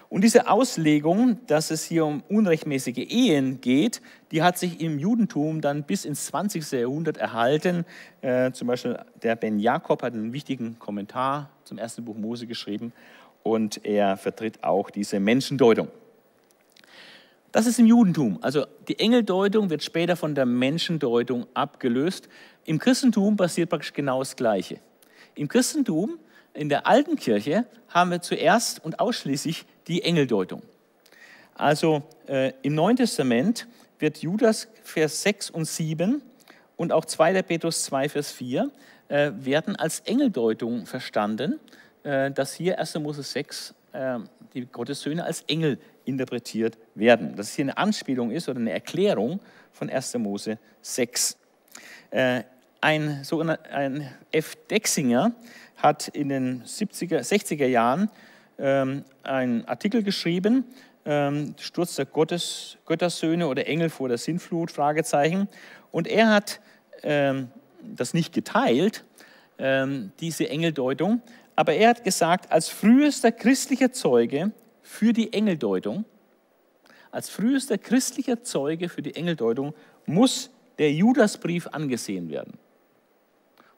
Und diese Auslegung, dass es hier um unrechtmäßige Ehen geht, die hat sich im Judentum dann bis ins 20. Jahrhundert erhalten. Äh, zum Beispiel der Ben Jakob hat einen wichtigen Kommentar zum ersten Buch Mose geschrieben und er vertritt auch diese Menschendeutung. Das ist im Judentum. Also die Engeldeutung wird später von der Menschendeutung abgelöst. Im Christentum passiert praktisch genau das Gleiche. Im Christentum, in der alten Kirche, haben wir zuerst und ausschließlich die Engeldeutung. Also äh, im Neuen Testament wird Judas Vers 6 und 7 und auch 2. Petrus 2 Vers 4 äh, werden als Engeldeutung verstanden, äh, dass hier 1. Mose 6 äh, die Gottessöhne als Engel interpretiert werden. Dass es hier eine Anspielung ist oder eine Erklärung von 1. Mose 6. Äh, ein ein F. Dexinger hat in den 70er, 60er Jahren ähm, einen Artikel geschrieben, ähm, Sturz der Gottes, Göttersöhne oder Engel vor der Sintflut, Fragezeichen. Und er hat ähm, das nicht geteilt, ähm, diese Engeldeutung, aber er hat gesagt, als frühester christlicher Zeuge für die Engeldeutung, als frühester christlicher Zeuge für die Engeldeutung muss der Judasbrief angesehen werden.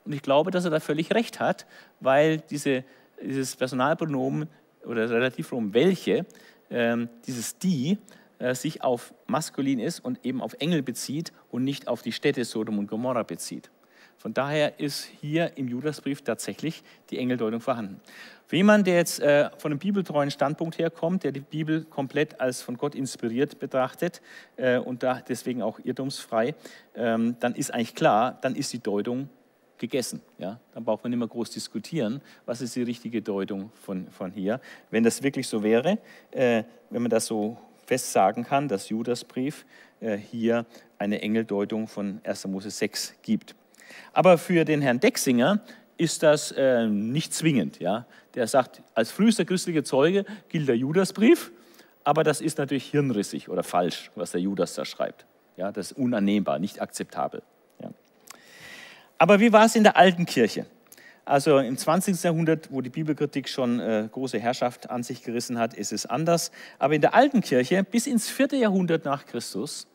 Und ich glaube, dass er da völlig recht hat, weil diese, dieses Personalpronomen oder relativ rum welche, äh, dieses die, äh, sich auf maskulin ist und eben auf Engel bezieht und nicht auf die Städte Sodom und Gomorra bezieht. Von daher ist hier im Judasbrief tatsächlich die Engeldeutung vorhanden. Für jemanden, der jetzt äh, von einem bibeltreuen Standpunkt herkommt, der die Bibel komplett als von Gott inspiriert betrachtet äh, und da deswegen auch irrtumsfrei, ähm, dann ist eigentlich klar, dann ist die Deutung gegessen. Ja? Dann braucht man nicht mehr groß diskutieren, was ist die richtige Deutung von, von hier. Wenn das wirklich so wäre, äh, wenn man das so fest sagen kann, dass Judasbrief äh, hier eine Engeldeutung von 1. Mose 6 gibt. Aber für den Herrn Dexinger ist das äh, nicht zwingend. Ja? Der sagt, als frühester christlicher Zeuge gilt der Judasbrief, aber das ist natürlich hirnrissig oder falsch, was der Judas da schreibt. Ja, das ist unannehmbar, nicht akzeptabel. Ja. Aber wie war es in der alten Kirche? Also im 20. Jahrhundert, wo die Bibelkritik schon äh, große Herrschaft an sich gerissen hat, ist es anders. Aber in der alten Kirche bis ins vierte Jahrhundert nach Christus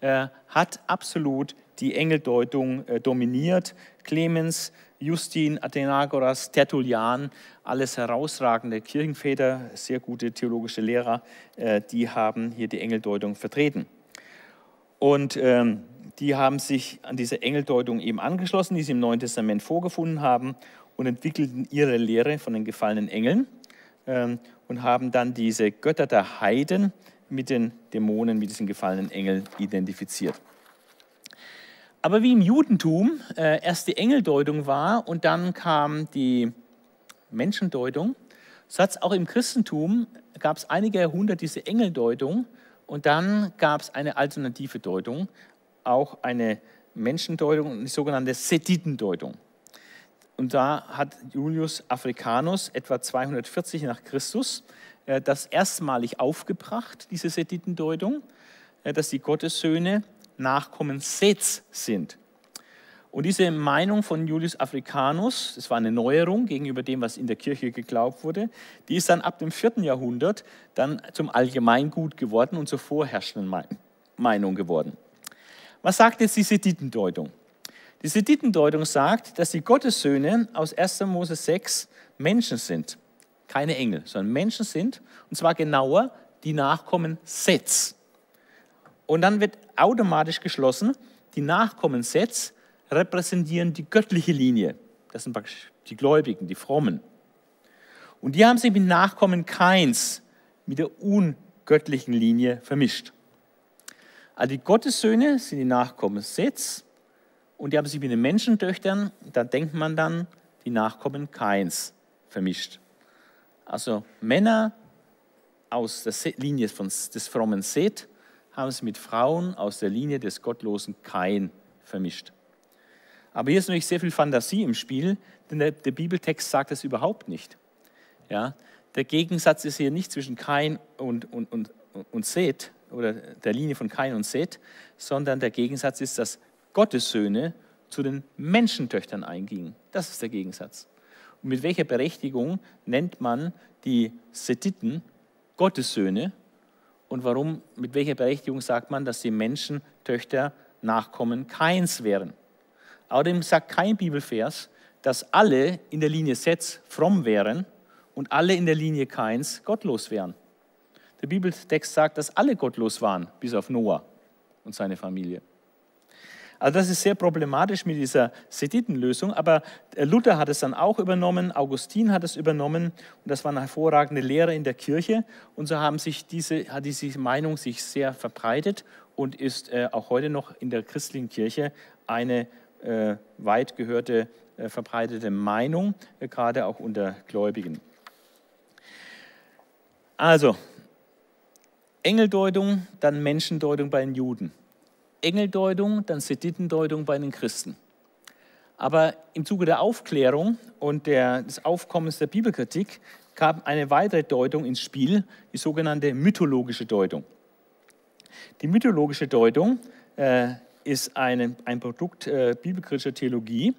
äh, hat absolut die Engeldeutung äh, dominiert. Clemens, Justin, Athenagoras, Tertullian, alles herausragende Kirchenväter, sehr gute theologische Lehrer, äh, die haben hier die Engeldeutung vertreten. Und ähm, die haben sich an diese Engeldeutung eben angeschlossen, die sie im Neuen Testament vorgefunden haben und entwickelten ihre Lehre von den gefallenen Engeln ähm, und haben dann diese Götter der Heiden mit den Dämonen, mit diesen gefallenen Engeln identifiziert. Aber wie im Judentum äh, erst die Engeldeutung war und dann kam die Menschendeutung, so hat es auch im Christentum, gab es einige Jahrhunderte diese Engeldeutung und dann gab es eine alternative Deutung, auch eine Menschendeutung, die sogenannte Seditendeutung. Und da hat Julius Africanus etwa 240 nach Christus das erstmalig aufgebracht, diese Seditendeutung, äh, dass die Gottessöhne Nachkommen Seths sind. Und diese Meinung von Julius Africanus, das war eine Neuerung gegenüber dem, was in der Kirche geglaubt wurde, die ist dann ab dem 4. Jahrhundert dann zum Allgemeingut geworden und zur vorherrschenden Meinung geworden. Was sagt jetzt die Seditendeutung? Die Seditendeutung sagt, dass die Gottessöhne aus 1. Mose 6 Menschen sind. Keine Engel, sondern Menschen sind. Und zwar genauer die Nachkommen Seths. Und dann wird automatisch geschlossen, die Nachkommen Seths repräsentieren die göttliche Linie. Das sind praktisch die Gläubigen, die Frommen. Und die haben sich mit Nachkommen Kains, mit der ungöttlichen Linie vermischt. Also die Gottessöhne sind die Nachkommen Seths und die haben sich mit den Menschentöchtern, da denkt man dann, die Nachkommen Kains vermischt. Also Männer aus der Linie des frommen Seth haben sich mit Frauen aus der Linie des gottlosen Kain vermischt. Aber hier ist natürlich sehr viel Fantasie im Spiel, denn der, der Bibeltext sagt das überhaupt nicht. Ja, der Gegensatz ist hier nicht zwischen Kain und, und, und, und Seth oder der Linie von Kain und Seth, sondern der Gegensatz ist, dass Gottes Söhne zu den Menschentöchtern eingingen. Das ist der Gegensatz. Und mit welcher Berechtigung nennt man die Sethiten Gottes Söhne? Und warum, mit welcher Berechtigung sagt man, dass die Menschentöchter Nachkommen Kains wären? Außerdem sagt kein Bibelvers, dass alle in der Linie Seth fromm wären und alle in der Linie Kains gottlos wären. Der Bibeltext sagt, dass alle gottlos waren, bis auf Noah und seine Familie. Also das ist sehr problematisch mit dieser Seditenlösung, aber Luther hat es dann auch übernommen, Augustin hat es übernommen und das war eine hervorragende Lehre in der Kirche und so haben sich diese, hat diese Meinung sich sehr verbreitet und ist äh, auch heute noch in der christlichen Kirche eine äh, weit gehörte äh, verbreitete Meinung, äh, gerade auch unter Gläubigen. Also, Engeldeutung, dann Menschendeutung bei den Juden. Engeldeutung, dann Seditendeutung bei den Christen. Aber im Zuge der Aufklärung und der, des Aufkommens der Bibelkritik kam eine weitere Deutung ins Spiel, die sogenannte mythologische Deutung. Die mythologische Deutung äh, ist eine, ein Produkt äh, bibelkritischer Theologie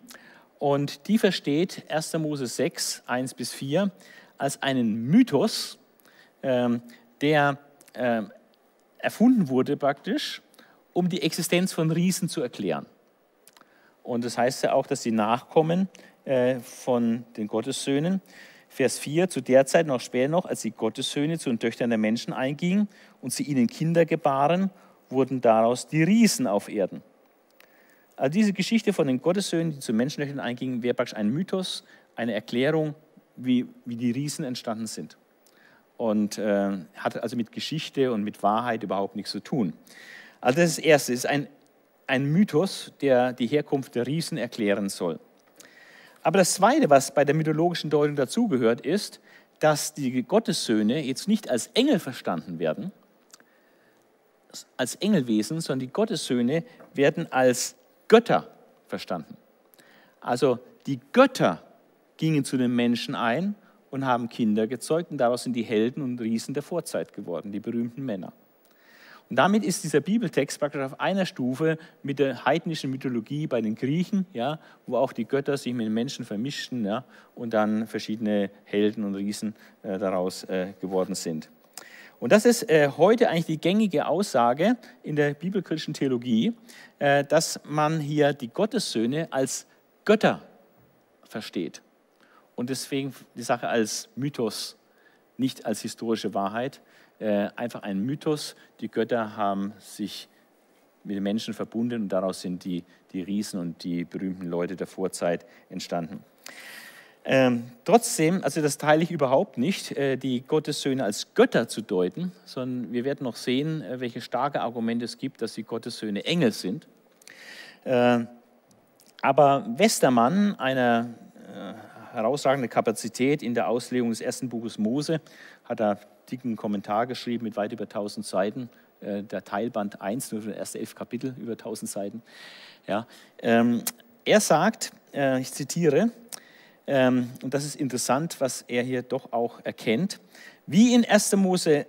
und die versteht 1. Mose 6, 1 bis 4 als einen Mythos, äh, der ähm, erfunden wurde praktisch, um die Existenz von Riesen zu erklären. Und das heißt ja auch, dass die Nachkommen äh, von den Gottessöhnen, Vers 4, zu der Zeit noch später noch, als die Gottessöhne zu den Töchtern der Menschen eingingen und sie ihnen Kinder gebaren, wurden daraus die Riesen auf Erden. Also diese Geschichte von den Gottessöhnen, die zu Menschentöchtern eingingen, wäre praktisch ein Mythos, eine Erklärung, wie, wie die Riesen entstanden sind. Und äh, hat also mit Geschichte und mit Wahrheit überhaupt nichts zu tun. Also das das Erste, ist ein ein Mythos, der die Herkunft der Riesen erklären soll. Aber das Zweite, was bei der mythologischen Deutung dazugehört, ist, dass die Gottessöhne jetzt nicht als Engel verstanden werden, als Engelwesen, sondern die Gottessöhne werden als Götter verstanden. Also die Götter gingen zu den Menschen ein und haben Kinder gezeugt und daraus sind die Helden und Riesen der Vorzeit geworden, die berühmten Männer. Und damit ist dieser Bibeltext praktisch auf einer Stufe mit der heidnischen Mythologie bei den Griechen, ja, wo auch die Götter sich mit den Menschen vermischten ja, und dann verschiedene Helden und Riesen äh, daraus äh, geworden sind. Und das ist äh, heute eigentlich die gängige Aussage in der bibelkritischen Theologie, äh, dass man hier die Gottessöhne als Götter versteht und deswegen die Sache als Mythos, nicht als historische Wahrheit äh, einfach ein Mythos. Die Götter haben sich mit den Menschen verbunden und daraus sind die, die Riesen und die berühmten Leute der Vorzeit entstanden. Ähm, trotzdem, also das teile ich überhaupt nicht, äh, die Gottessöhne als Götter zu deuten, sondern wir werden noch sehen, äh, welche starke Argumente es gibt, dass die Gottessöhne Engel sind. Äh, aber Westermann, eine äh, herausragende Kapazität in der Auslegung des ersten Buches Mose, hat da dicken Kommentar geschrieben mit weit über 1000 Seiten. Äh, der Teilband 1, nur für das erste elf Kapitel, über 1000 Seiten. Ja, ähm, er sagt, äh, ich zitiere, ähm, und das ist interessant, was er hier doch auch erkennt, wie in 1. Mose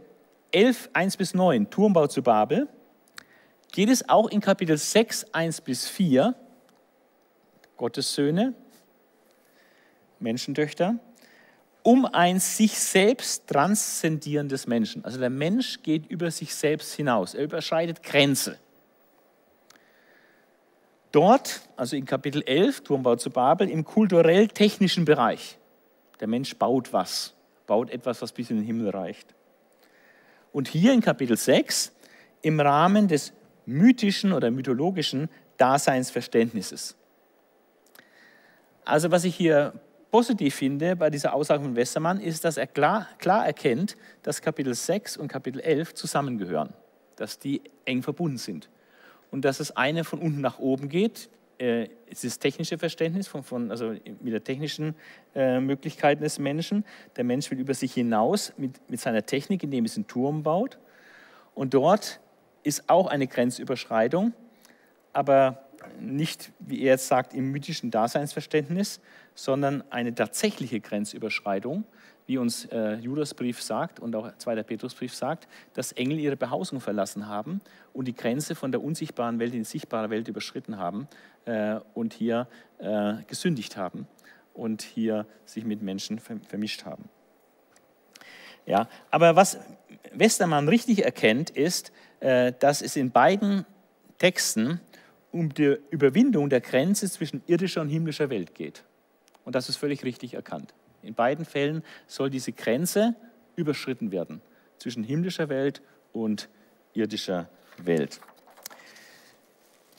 11, 1 bis 9, Turmbau zu Babel, geht es auch in Kapitel 6, 1 bis 4, Gottes Söhne, Menschentöchter, um ein sich selbst transzendierendes Menschen. Also der Mensch geht über sich selbst hinaus, er überschreitet Grenze. Dort, also in Kapitel 11, Turmbau zu Babel, im kulturell-technischen Bereich. Der Mensch baut was, baut etwas, was bis in den Himmel reicht. Und hier in Kapitel 6, im Rahmen des mythischen oder mythologischen Daseinsverständnisses. Also was ich hier positiv finde bei dieser Aussage von Westermann, ist, dass er klar, klar erkennt, dass Kapitel 6 und Kapitel 11 zusammengehören, dass die eng verbunden sind und dass das eine von unten nach oben geht. Äh, es ist das technische Verständnis, von, von, also mit der technischen äh, Möglichkeiten des Menschen. Der Mensch will über sich hinaus mit, mit seiner Technik, indem er einen Turm baut. Und dort ist auch eine Grenzüberschreitung, aber nicht, wie er jetzt sagt, im mythischen Daseinsverständnis, sondern eine tatsächliche Grenzüberschreitung, wie uns äh, Judasbrief sagt und auch 2. Petrusbrief sagt, dass Engel ihre Behausung verlassen haben und die Grenze von der unsichtbaren Welt in die sichtbare Welt überschritten haben äh, und hier äh, gesündigt haben und hier sich mit Menschen vermischt haben. Ja, aber was Westermann richtig erkennt, ist, äh, dass es in beiden Texten um die Überwindung der Grenze zwischen irdischer und himmlischer Welt geht. Und das ist völlig richtig erkannt. In beiden Fällen soll diese Grenze überschritten werden zwischen himmlischer Welt und irdischer Welt.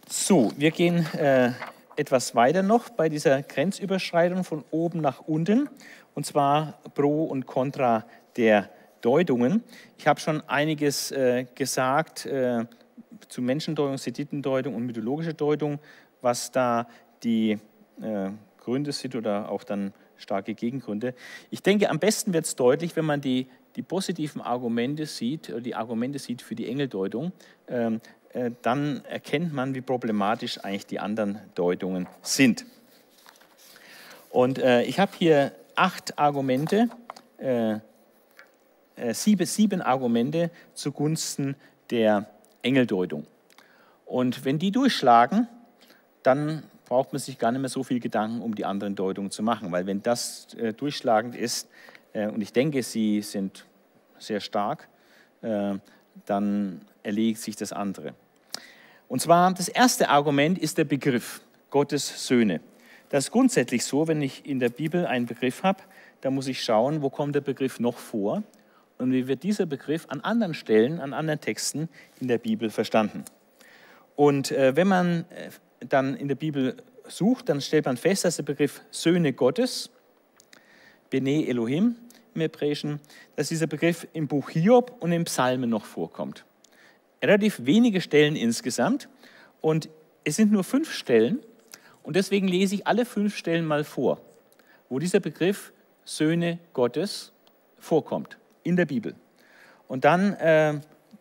So, wir gehen äh, etwas weiter noch bei dieser Grenzüberschreitung von oben nach unten, und zwar pro und contra der Deutungen. Ich habe schon einiges äh, gesagt äh, zu Menschendeutung, Seditendeutung und mythologische Deutung, was da die äh, Gründe sind oder auch dann starke Gegengründe. Ich denke, am besten wird es deutlich, wenn man die, die positiven Argumente sieht, die Argumente sieht für die Engeldeutung. Ähm, äh, dann erkennt man, wie problematisch eigentlich die anderen Deutungen sind. Und äh, ich habe hier acht Argumente, äh, äh, sieben, sieben Argumente zugunsten der Engeldeutung. Und wenn die durchschlagen, dann braucht man sich gar nicht mehr so viel Gedanken um die anderen Deutungen zu machen, weil wenn das äh, durchschlagend ist, äh, und ich denke, sie sind sehr stark, äh, dann erledigt sich das andere. Und zwar das erste Argument ist der Begriff Gottes Söhne. Das ist grundsätzlich so, wenn ich in der Bibel einen Begriff habe, dann muss ich schauen, wo kommt der Begriff noch vor und wie wird dieser Begriff an anderen Stellen, an anderen Texten in der Bibel verstanden. Und äh, wenn man äh, dann in der Bibel sucht, dann stellt man fest, dass der Begriff Söhne Gottes, Bene Elohim im Hebräischen, dass dieser Begriff im Buch Hiob und im Psalmen noch vorkommt. Relativ wenige Stellen insgesamt und es sind nur fünf Stellen und deswegen lese ich alle fünf Stellen mal vor, wo dieser Begriff Söhne Gottes vorkommt in der Bibel. Und dann äh,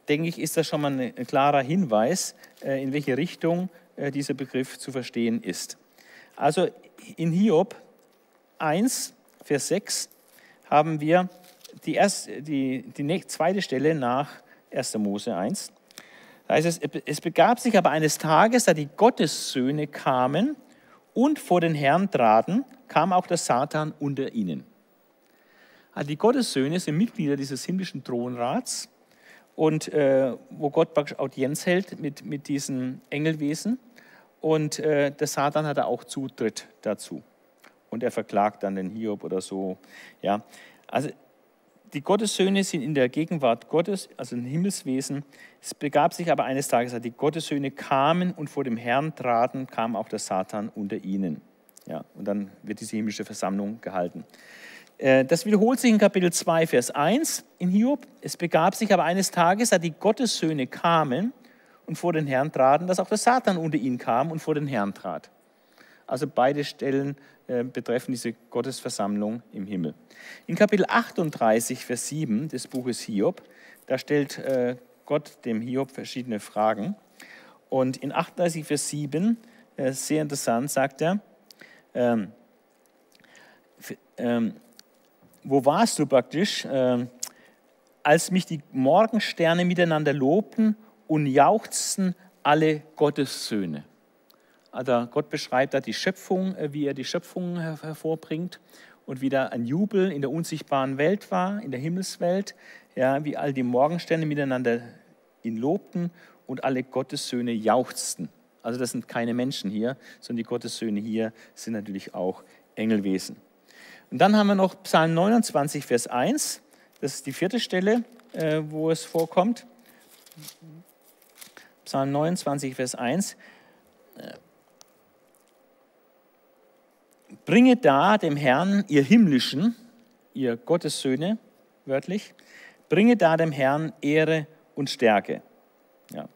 denke ich, ist das schon mal ein, klarer Hinweis, äh, in welche Richtung dieser Begriff zu verstehen ist. Also in Hiob 1, Vers 6 haben wir die, erste, die, die zweite Stelle nach 1. Mose 1. Da heißt es, es begab sich aber eines Tages, da die Gottessöhne kamen und vor den Herrn traten, kam auch der Satan unter ihnen. Also die Gottessöhne sind Mitglieder dieses himmlischen Thronrats und äh, wo Gott Audienz hält mit, mit diesen Engelwesen. Und äh, der Satan hat auch Zutritt dazu. Und er verklagt dann den Hiob oder so. Ja. Also die Gottessöhne sind in der Gegenwart Gottes, also ein Himmelswesen. Es begab sich aber eines Tages, als die Gottessöhne kamen und vor dem Herrn traten, kam auch der Satan unter ihnen. Ja, und dann wird diese himmlische Versammlung gehalten. Äh, das wiederholt sich in Kapitel 2, Vers 1 in Hiob. Es begab sich aber eines Tages, als die Gottessöhne kamen und vor den Herrn traten, dass auch der Satan unter ihn kam und vor den Herrn trat. Also beide Stellen äh, betreffen diese Gottesversammlung im Himmel. In Kapitel 38, Vers 7 des Buches Hiob, da stellt äh, Gott dem Hiob verschiedene Fragen. Und in 38, Vers 7, äh, sehr interessant, sagt er, ähm, ähm, wo warst du praktisch, ähm, als mich die Morgensterne miteinander lobten und jauchzten alle Gottes Söhne. Also Gott beschreibt da die Schöpfung, äh, wie er die Schöpfung hervorbringt und wie da ein Jubel in der unsichtbaren Welt war, in der Himmelswelt, ja, wie all die Morgensterne miteinander ihn lobten und alle Gottes Söhne jauchzten. Also das sind keine Menschen hier, sondern die Gottes Söhne hier sind natürlich auch Engelwesen. Und dann haben wir noch Psalm 29, Vers 1. Das ist die vierte Stelle, äh, wo es vorkommt. Psalm 29, Vers 1. Bringe da dem Herrn, ihr himmlischen, ihr Gottessöhne, wörtlich, bringe da dem Herrn Ehre und Stärke. Ja.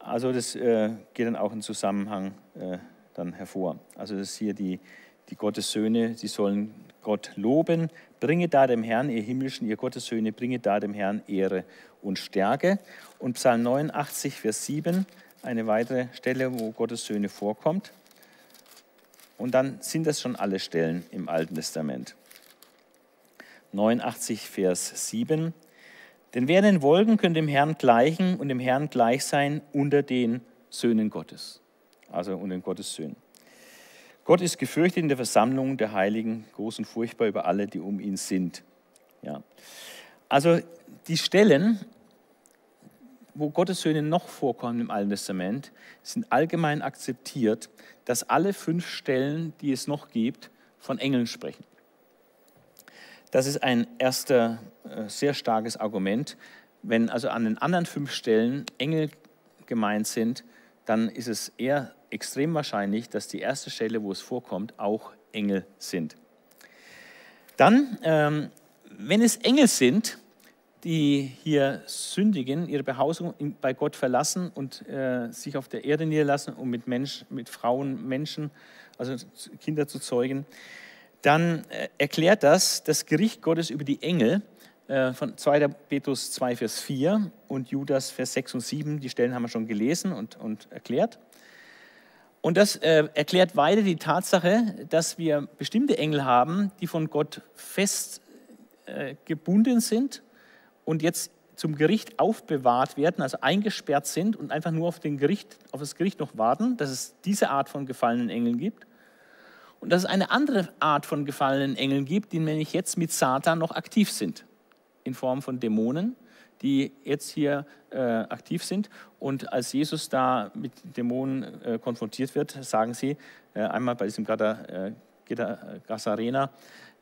Also das äh, geht dann auch im Zusammenhang äh, dann hervor. Also das ist hier die, die Gottessöhne, sie sollen Gott loben. Bringe da dem Herrn, ihr himmlischen, ihr Gottessöhne, bringe da dem Herrn Ehre und Stärke. Und Psalm 89, Vers 7, eine weitere Stelle, wo Gottes Söhne vorkommt. Und dann sind das schon alle Stellen im Alten Testament. 89, Vers 7. Denn wer den Wolken könnte dem Herrn gleichen und dem Herrn gleich sein unter den Söhnen Gottes. Also unter den Gottes Söhnen. Gott ist gefürchtet in der Versammlung der Heiligen, groß und furchtbar über alle, die um ihn sind. Ja. Also die Stellen, wo Gottes Söhne noch vorkommen im Alten Testament, sind allgemein akzeptiert, dass alle fünf Stellen, die es noch gibt, von Engeln sprechen. Das ist ein erster äh, sehr starkes Argument. Wenn also an den anderen fünf Stellen Engel gemeint sind, dann ist es eher extrem wahrscheinlich, dass die erste Stelle, wo es vorkommt, auch Engel sind. Dann, ähm, wenn es Engel sind, die hier sündigen, ihre Behausung bei Gott verlassen und äh, sich auf der Erde niederlassen, um mit, Mensch, mit Frauen, Menschen also Kinder zu zeugen. Dann äh, erklärt das das Gericht Gottes über die Engel äh, von 2. Petrus 2, Vers 4 und Judas, Vers 6 und 7. Die Stellen haben wir schon gelesen und, und erklärt. Und das äh, erklärt weiter die Tatsache, dass wir bestimmte Engel haben, die von Gott fest äh, gebunden sind und jetzt zum Gericht aufbewahrt werden, also eingesperrt sind und einfach nur auf, den Gericht, auf das Gericht noch warten, dass es diese Art von gefallenen Engeln gibt. Und dass es eine andere Art von gefallenen Engeln gibt, die nämlich jetzt mit Satan noch aktiv sind, in Form von Dämonen, die jetzt hier äh, aktiv sind. Und als Jesus da mit Dämonen äh, konfrontiert wird, sagen sie äh, einmal bei diesem Gada, äh, Gassarena,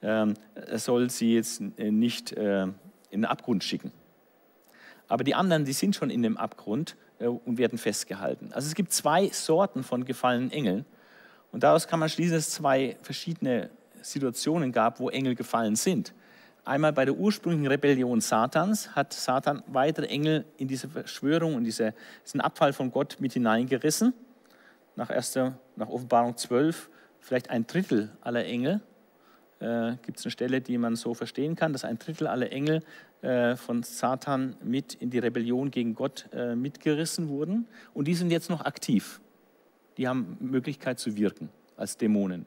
ähm, er soll sie jetzt äh, nicht äh, in den Abgrund schicken. Aber die anderen, die sind schon in dem Abgrund und werden festgehalten. Also es gibt zwei Sorten von gefallenen Engeln. Und daraus kann man schließen, dass es zwei verschiedene Situationen gab, wo Engel gefallen sind. Einmal bei der ursprünglichen Rebellion Satans hat Satan weitere Engel in diese Verschwörung und diese, diesen Abfall von Gott mit hineingerissen. Nach, erster, nach Offenbarung 12 vielleicht ein Drittel aller Engel. Äh, Gibt es eine Stelle, die man so verstehen kann, dass ein Drittel aller Engel äh, von Satan mit in die Rebellion gegen Gott äh, mitgerissen wurden. Und die sind jetzt noch aktiv. Die haben Möglichkeit zu wirken als Dämonen.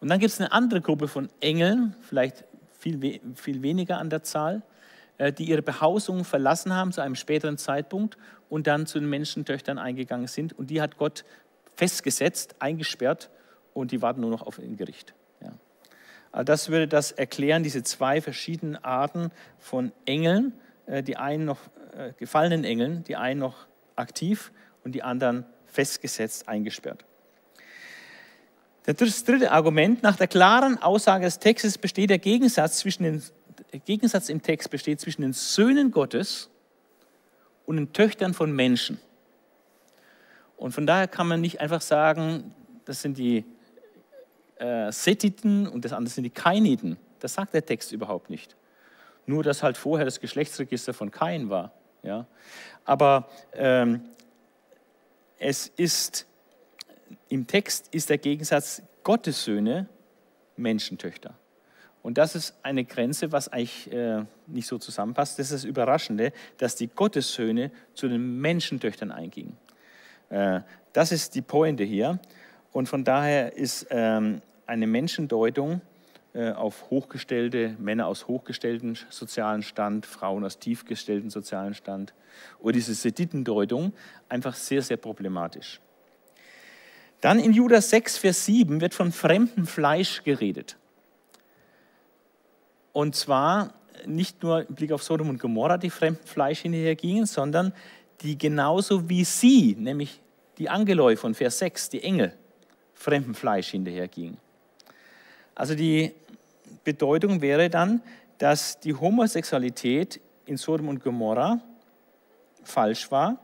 Und dann gibt es eine andere Gruppe von Engeln, vielleicht viel, viel weniger an der Zahl, äh, die ihre Behausung verlassen haben zu einem späteren Zeitpunkt und dann zu den Menschentöchtern eingegangen sind. Und die hat Gott festgesetzt, eingesperrt und die warten nur noch auf ein Gericht. Ja. Also das würde das erklären, diese zwei verschiedenen Arten von Engeln, äh, die einen noch äh, gefallenen Engeln, die einen noch aktiv und die anderen festgesetzt, eingesperrt. Das dritte Argument, nach der klaren Aussage des Textes besteht der Gegensatz, zwischen den, der Gegensatz im Text besteht zwischen den Söhnen Gottes und den Töchtern von Menschen. Und von daher kann man nicht einfach sagen, das sind die äh, Sethiten und das andere sind die Kainiten. Das sagt der Text überhaupt nicht. Nur, dass halt vorher das Geschlechtsregister von Kain war. Ja? Aber ähm, es ist im Text ist der Gegensatz Gottes Söhne Menschentöchter. Und das ist eine Grenze, was eigentlich äh, nicht so zusammenpasst. Das ist das Überraschende, dass die Gottessöhne zu den Menschentöchtern eingingen. Äh, das ist die Pointe hier. Und von daher ist ähm, eine Menschendeutung äh, auf hochgestellte Männer aus hochgestellten sozialen Stand, Frauen aus tiefgestellten sozialen Stand oder diese Seditendeutung einfach sehr, sehr problematisch. Dann in Judas 6, Vers 7 wird von fremdem Fleisch geredet. Und zwar nicht nur im Blick auf Sodom und Gomorra, die fremden Fleisch hinterhergingen, sondern die genauso wie sie, nämlich die Angeloi von Vers 6, die Engel, fremden Fleisch hinterhergingen. Also die Bedeutung wäre dann, dass die Homosexualität in Sodom und Gomorra falsch war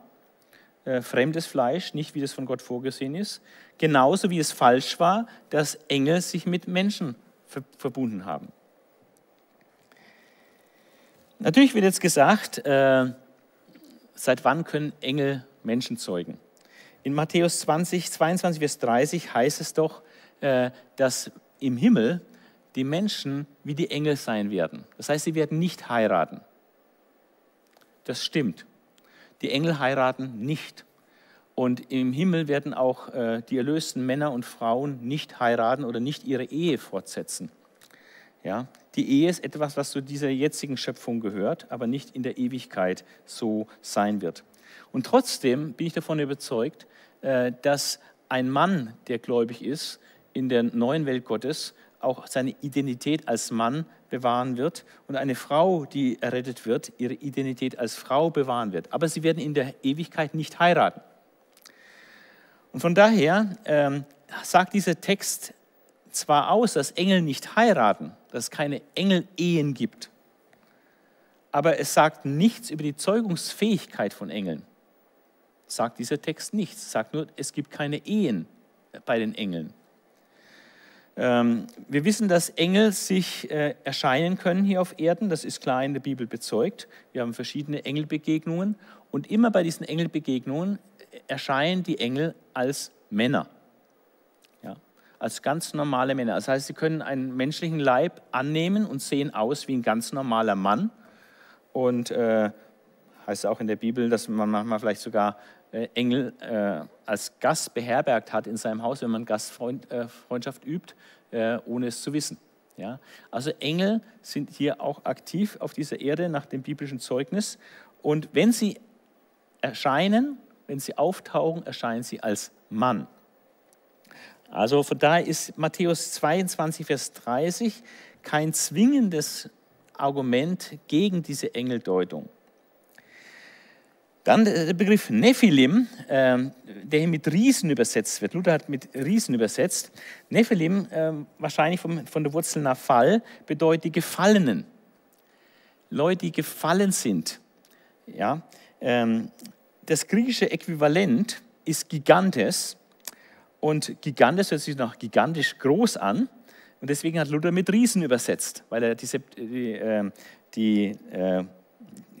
äh, fremdes Fleisch, nicht wie das von Gott vorgesehen ist. Genauso wie es falsch war, dass Engel sich mit Menschen ver verbunden haben. Natürlich wird jetzt gesagt, äh, seit wann können Engel Menschen zeugen? In Matthäus 20, 22 bis 30 heißt es doch, äh, dass im Himmel die Menschen wie die Engel sein werden. Das heißt, sie werden nicht heiraten. Das stimmt. Die Engel heiraten nicht. Und im Himmel werden auch äh, die erlösten Männer und Frauen nicht heiraten oder nicht ihre Ehe fortsetzen. Ja? Die Ehe ist etwas, was zu dieser jetzigen Schöpfung gehört, aber nicht in der Ewigkeit so sein wird. Und trotzdem bin ich davon überzeugt, äh, dass ein Mann, der gläubig ist, in der neuen Welt Gottes auch seine Identität als Mann bewahren wird und eine Frau, die errettet wird, ihre Identität als Frau bewahren wird. Aber sie werden in der Ewigkeit nicht heiraten. Und von daher ähm, sagt dieser Text zwar aus, dass Engel nicht heiraten, dass es keine Engelehen gibt, aber es sagt nichts über die Zeugungsfähigkeit von Engeln. Sagt dieser Text nichts. Sagt nur, es gibt keine Ehen bei den Engeln. Ähm, wir wissen, dass Engel sich äh, erscheinen können hier auf Erden. Das ist klar in der Bibel bezeugt. Wir haben verschiedene Engelbegegnungen. Und immer bei diesen Engelbegegnungen erscheinen die Engel als Männer. Ja? als ganz normale Männer. Das heißt, sie können einen menschlichen Leib annehmen und sehen aus wie ein ganz normaler Mann. Und äh, heißt auch in der Bibel, dass man manchmal vielleicht sogar äh, Engel äh, als Gast beherbergt hat in seinem Haus, wenn man Gastfreundschaft äh, übt, äh, ohne es zu wissen. Ja? Also Engel sind hier auch aktiv auf dieser Erde nach dem biblischen Zeugnis. Und wenn sie erscheinen, wenn sie auftauchen, erscheinen sie als Mann. Also von daher ist Matthäus 22, Vers 30 kein zwingendes Argument gegen diese Engeldeutung. Dann der Begriff Nephilim, ähm, der hier mit Riesen übersetzt wird. Luther hat mit Riesen übersetzt. Nephilim, ähm, wahrscheinlich von der Wurzel nach Fall, bedeutet die Gefallenen. Leute, die gefallen sind. Ja, ähm, das griechische Äquivalent ist Gigantes. Und Gigantes hört sich nach gigantisch groß an. Und deswegen hat Luther mit Riesen übersetzt, weil er die, die, die äh,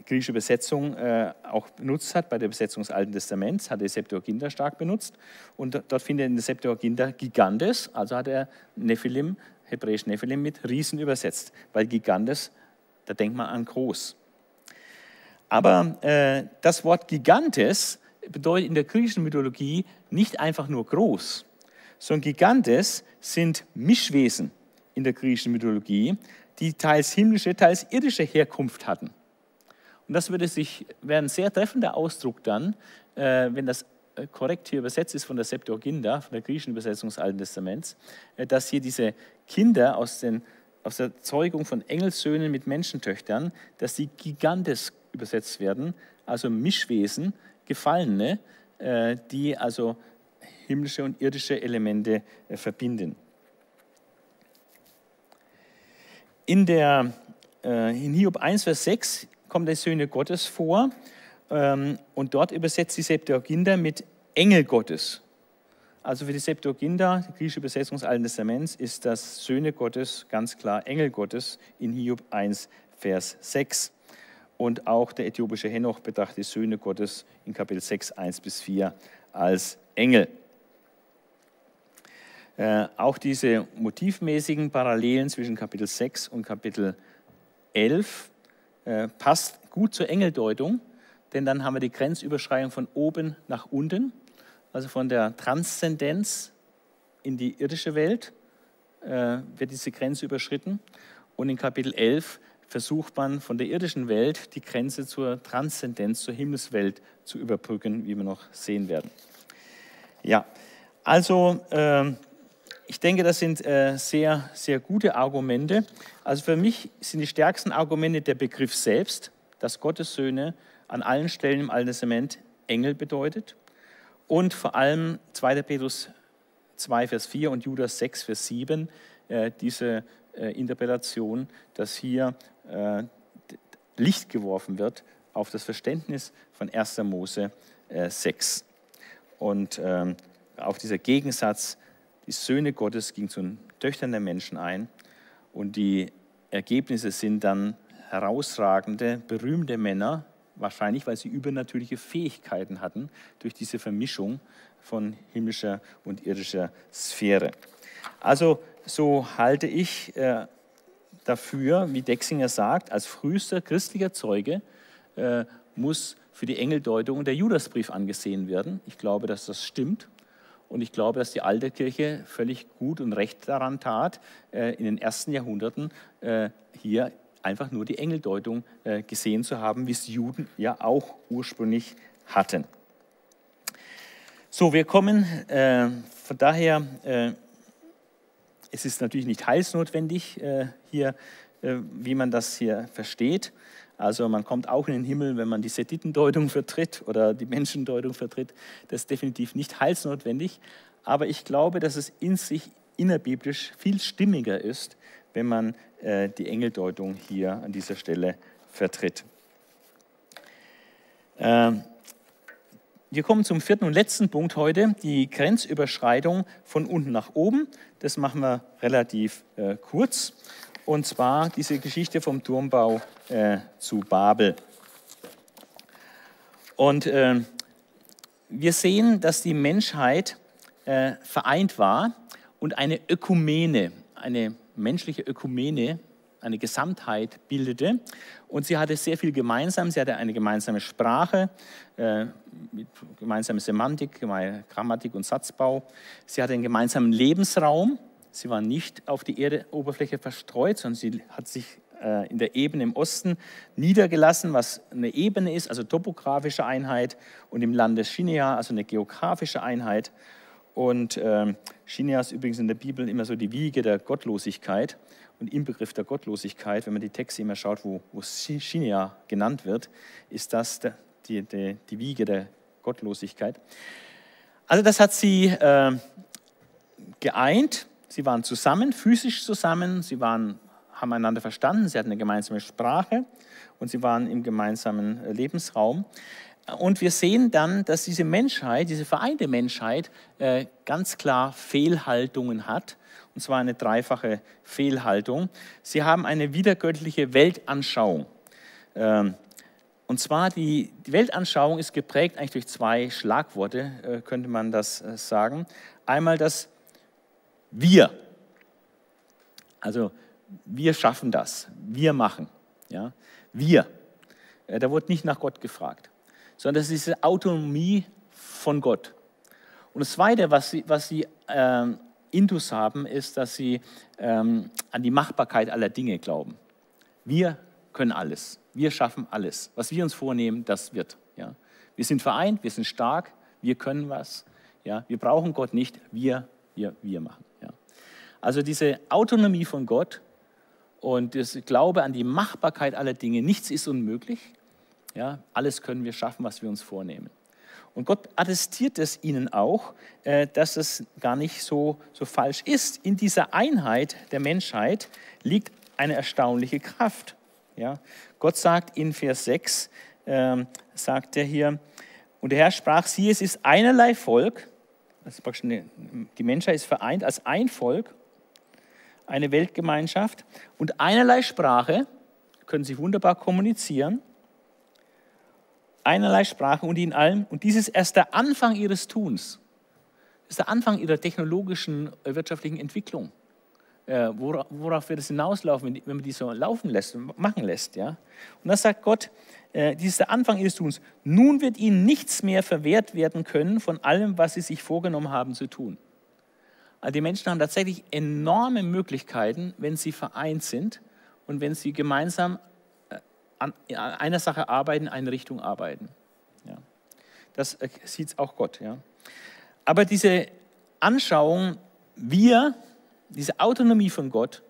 griechische Übersetzung äh, auch benutzt hat, bei der Übersetzung des Alten Testaments, hat er Septuaginta stark benutzt. Und dort findet er in der Septuaginta Gigantes, also hat er Nephilim, hebräisch Nephilim, mit Riesen übersetzt, weil Gigantes, da denkt man an groß. Aber äh, das Wort Gigantes bedeutet in der griechischen Mythologie nicht einfach nur groß, sondern Gigantes sind Mischwesen in der griechischen Mythologie, die teils himmlische, teils irdische Herkunft hatten. Und das würde sich, wäre ein sehr treffender Ausdruck dann, äh, wenn das äh, korrekt hier übersetzt ist von der Septuaginta, von der griechischen Übersetzung des Alten Testaments, äh, dass hier diese Kinder aus, den, aus der Zeugung von Engelssöhnen mit Menschentöchtern, dass die Gigantes übersetzt werden, also Mischwesen, Gefallene, äh, die also himmlische und irdische Elemente äh, verbinden. In, der, äh, in Hiob 1, Vers 6 kommen die Söhne Gottes vor ähm, und dort übersetzt die Septuaginta mit Engel Gottes. Also für die Septuaginta, die griechische Übersetzung des Alten Testaments, ist das Söhne Gottes ganz klar Engel Gottes in Hiob 1, Vers 6. Und auch der äthiopische Henoch betrachtet die Söhne Gottes in Kapitel 6, 1 bis 4 als Engel. Äh, auch diese motivmäßigen Parallelen zwischen Kapitel 6 und Kapitel 11 äh, passt gut zur Engeldeutung, denn dann haben wir die Grenzüberschreitung von oben nach unten, also von der Transzendenz in die irdische Welt äh, wird diese Grenze überschritten. Und in Kapitel 11 versucht man von der irdischen Welt die Grenze zur Transzendenz, zur Himmelswelt zu überbrücken, wie wir noch sehen werden. Ja, also äh, ich denke, das sind äh, sehr, sehr gute Argumente. Also für mich sind die stärksten Argumente der Begriff selbst, dass Gottes Söhne an allen Stellen im Alten Testament Engel bedeutet und vor allem 2. Petrus 2, Vers 4 und Judas 6, Vers 7, äh, diese äh, Interpretation, dass hier äh, Licht geworfen wird auf das Verständnis von 1. Mose 6. Äh, und ähm, auch dieser Gegensatz die Söhne Gottes gingen zu den Töchtern der Menschen ein und die Ergebnisse sind dann herausragende, berühmte Männer, wahrscheinlich weil sie übernatürliche Fähigkeiten hatten durch diese Vermischung von himmlischer und irdischer Sphäre. Also so halte ich äh, dafür, wie Dexinger sagt, als frühester christlicher Zeuge äh, muss für die Engeldeutung der Judasbrief angesehen werden. Ich glaube, dass das stimmt. Und ich glaube, dass die alte Kirche völlig gut und recht daran tat, äh, in den ersten Jahrhunderten äh, hier einfach nur die Engeldeutung äh, gesehen zu haben, wie es Juden ja auch ursprünglich hatten. So, wir kommen von daher, es ist natürlich nicht heilsnotwendig hier, wie man das hier versteht. Also man kommt auch in den Himmel, wenn man die Seditendeutung vertritt oder die Menschendeutung vertritt. Das ist definitiv nicht heilsnotwendig. Aber ich glaube, dass es in sich innerbiblisch viel stimmiger ist, wenn man äh, die Engeldeutung hier an dieser Stelle vertritt. Ähm, wir kommen zum vierten und letzten Punkt heute, die Grenzüberschreitung von unten nach oben. Das machen wir relativ äh, kurz und zwar diese Geschichte vom Turmbau äh, zu Babel. Und äh, wir sehen, dass die Menschheit äh, vereint war und eine Ökumene, eine menschliche Ökumene, eine Gesamtheit bildete. Und sie hatte sehr viel gemeinsam. Sie hatte eine gemeinsame Sprache, äh, gemeinsame Semantik, Grammatik und Satzbau. Sie hatte einen gemeinsamen Lebensraum. Sie war nicht auf die Erdoberfläche verstreut, sondern sie hat sich äh, in der Ebene im Osten niedergelassen, was eine Ebene ist, also topografische Einheit, und im Land des Shinea, also eine geografische Einheit. Und äh, Shinea ist übrigens in der Bibel immer so die Wiege der Gottlosigkeit und Inbegriff der Gottlosigkeit. Wenn man die Texte immer schaut, wo, wo Shinea genannt wird, ist das die, die, die, Wiege der Gottlosigkeit. Also das hat sie äh, geeint. Sie waren zusammen, physisch zusammen. Sie waren haben einander verstanden, sie hatten eine gemeinsame Sprache und sie waren im gemeinsamen äh, Lebensraum. Und wir sehen dann, dass diese Menschheit, diese vereinte Menschheit, äh, ganz klar Fehlhaltungen hat. Und zwar eine dreifache Fehlhaltung. Sie haben eine wiedergöttliche Weltanschauung. Ähm, und zwar die, die Weltanschauung ist geprägt eigentlich durch zwei Schlagworte, äh, könnte man das sagen. Einmal das Wir. Also wir schaffen das, wir machen. Ja? Wir. Äh, da wurde nicht nach Gott gefragt, sondern das ist diese Autonomie von Gott. Und das Zweite, was sie, was sie ähm, Indus haben, ist, dass sie ähm, an die Machbarkeit aller Dinge glauben. Wir können alles, wir schaffen alles. Was wir uns vornehmen, das wird. Ja? Wir sind vereint, wir sind stark, wir können was. Ja? Wir brauchen Gott nicht, wir, wir, wir machen. Ja? Also diese Autonomie von Gott und das Glaube an die Machbarkeit aller Dinge. Nichts ist unmöglich. Ja, alles können wir schaffen, was wir uns vornehmen. Und Gott attestiert es ihnen auch, äh, dass es gar nicht so, so falsch ist. In dieser Einheit der Menschheit liegt eine erstaunliche Kraft. Ja, Gott sagt in Vers 6, äh, sagt er hier, und der Herr sprach, siehe, es ist einerlei Volk, also die Menschheit ist vereint als ein Volk eine Weltgemeinschaft und einerlei Sprache, können sie wunderbar kommunizieren, einerlei Sprache und in allem. Und dies ist erst der Anfang ihres Tuns. Ist der Anfang ihrer technologischen, äh, wirtschaftlichen Entwicklung. Äh, worauf wird es hinauslaufen, wenn man die so laufen lässt und machen lässt. Ja? Und das sagt Gott, äh, dies ist der Anfang ihres Tuns. Nun wird ihnen nichts mehr verwehrt werden können von allem, was sie sich vorgenommen haben zu tun. Also die Menschen haben tatsächlich enorme Möglichkeiten, wenn sie vereint sind und wenn sie gemeinsam an einer Sache arbeiten, in eine Richtung arbeiten. Ja. Das äh, sieht auch Gott. Ja. Aber diese Anschauung, wir, diese Autonomie von Gott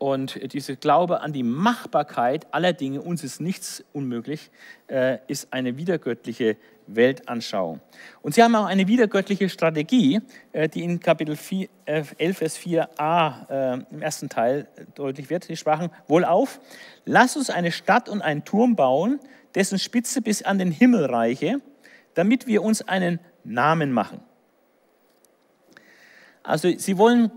und dieser Glaube an die Machbarkeit aller Dinge, uns ist nichts unmöglich, äh, ist eine wiedergöttliche Weltanschauung. Und sie haben auch eine wiedergöttliche Strategie, äh, die in Kapitel 4, 11, äh, Vers 4a äh, im ersten Teil deutlich wird. Sie sprachen, wohl auf, lass uns eine Stadt und einen Turm bauen, dessen Spitze bis an den Himmel reiche, damit wir uns einen Namen machen. Also sie wollen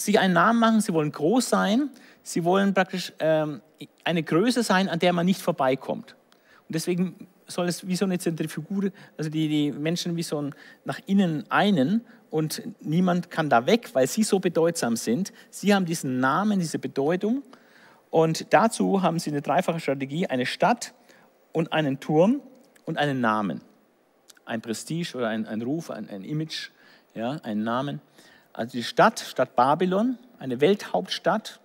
sich einen Namen machen, sie wollen groß sein, sie wollen praktisch ähm, eine Größe sein, an der man nicht vorbeikommt. Und deswegen soll es wie so eine Zentrifuge, also die, die Menschen wie so ein, nach innen einen und niemand kann da weg, weil sie so bedeutsam sind. Sie haben diesen Namen, diese Bedeutung und dazu haben sie eine dreifache Strategie, eine Stadt und einen Turm und einen Namen. Ein Prestige oder ein, ein Ruf, ein, ein Image, ja, einen Namen. Also die Stadt, Stadt Babylon, eine Welthauptstadt,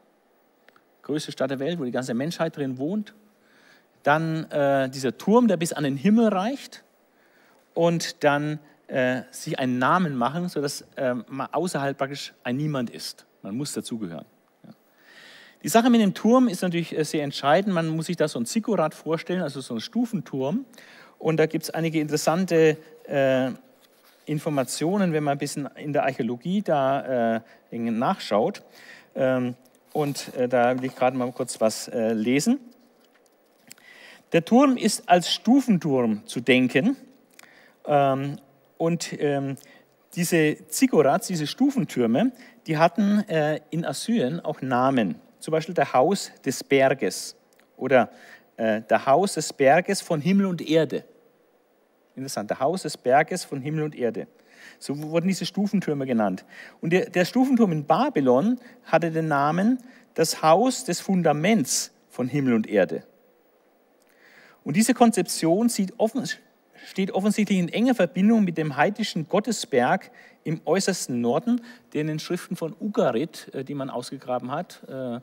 größte Stadt der Welt, wo die ganze Menschheit drin wohnt. Dann äh, dieser Turm, der bis an den Himmel reicht. Und dann äh, sich einen Namen machen, sodass äh, man außerhalb praktisch ein Niemand ist. Man muss dazugehören. Ja. Die Sache mit dem Turm ist natürlich äh, sehr entscheidend. Man muss sich da so ein Zikkurat vorstellen, also so ein Stufenturm. Und da gibt es einige interessante äh, Informationen, wenn man ein bisschen in der Archäologie da äh, nachschaut. Ähm, und äh, da will ich gerade mal kurz was äh, lesen. Der Turm ist als Stufenturm zu denken. Ähm, und ähm, diese Ziggurats, diese Stufentürme, die hatten äh, in Assyrien auch Namen. Zum Beispiel der Haus des Berges oder äh, der Haus des Berges von Himmel und Erde. Interessant, der Haus des Berges von Himmel und Erde. So wurden diese Stufentürme genannt. Und der, der Stufenturm in Babylon hatte den Namen das Haus des Fundaments von Himmel und Erde. Und diese Konzeption offen, steht offensichtlich in enger Verbindung mit dem heidnischen Gottesberg im äußersten Norden, der in den Schriften von Ugarit, äh, die man ausgegraben hat, äh,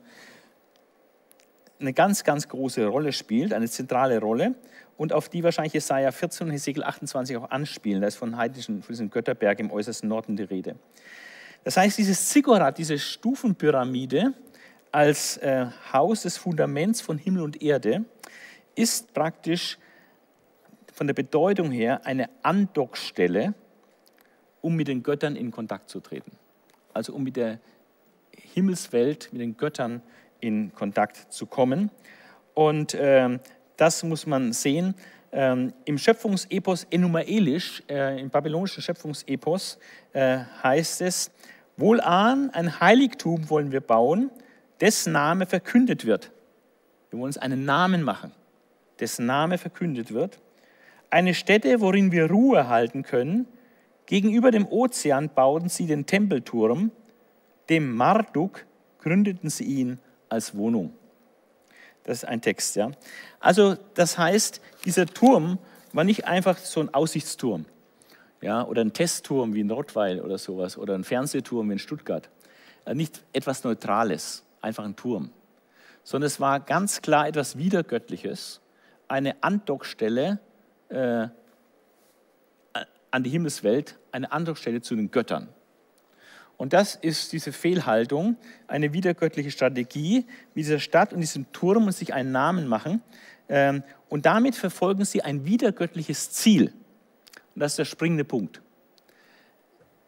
eine ganz, ganz große Rolle spielt, eine zentrale Rolle und auf die wahrscheinlich Jesaja 14 und Hesekiel 28 auch anspielen. Da ist von heidnischen, von diesem Götterberg im äußersten Norden die Rede. Das heißt, dieses Ziggurat, diese Stufenpyramide als äh, Haus des Fundaments von Himmel und Erde, ist praktisch von der Bedeutung her eine Andockstelle, um mit den Göttern in Kontakt zu treten. Also um mit der Himmelswelt, mit den Göttern in Kontakt zu kommen. Und äh, das muss man sehen. Ähm, Im Schöpfungsepos Enumaelisch, äh, im babylonischen Schöpfungsepos, äh, heißt es, Wohlan, ein Heiligtum wollen wir bauen, dessen Name verkündet wird. Wir wollen uns einen Namen machen, dessen Name verkündet wird. Eine Stätte, worin wir Ruhe halten können. Gegenüber dem Ozean bauten sie den Tempelturm, dem Marduk gründeten sie ihn als Wohnung. Das ist ein Text, ja. Also das heißt, dieser Turm war nicht einfach so ein Aussichtsturm, ja, oder ein Testturm wie in Rottweil oder sowas, oder ein Fernsehturm wie in Stuttgart. Äh, nicht etwas Neutrales, einfach ein Turm, sondern es war ganz klar etwas Wiedergöttliches, eine Andockstelle äh, an die Himmelswelt, eine Andockstelle zu den Göttern. Und das ist diese Fehlhaltung, eine wiedergöttliche Strategie mit dieser Stadt und diesem Turm und sich einen Namen machen. Ähm, und damit verfolgen sie ein wiedergöttliches Ziel. Und das ist der springende Punkt.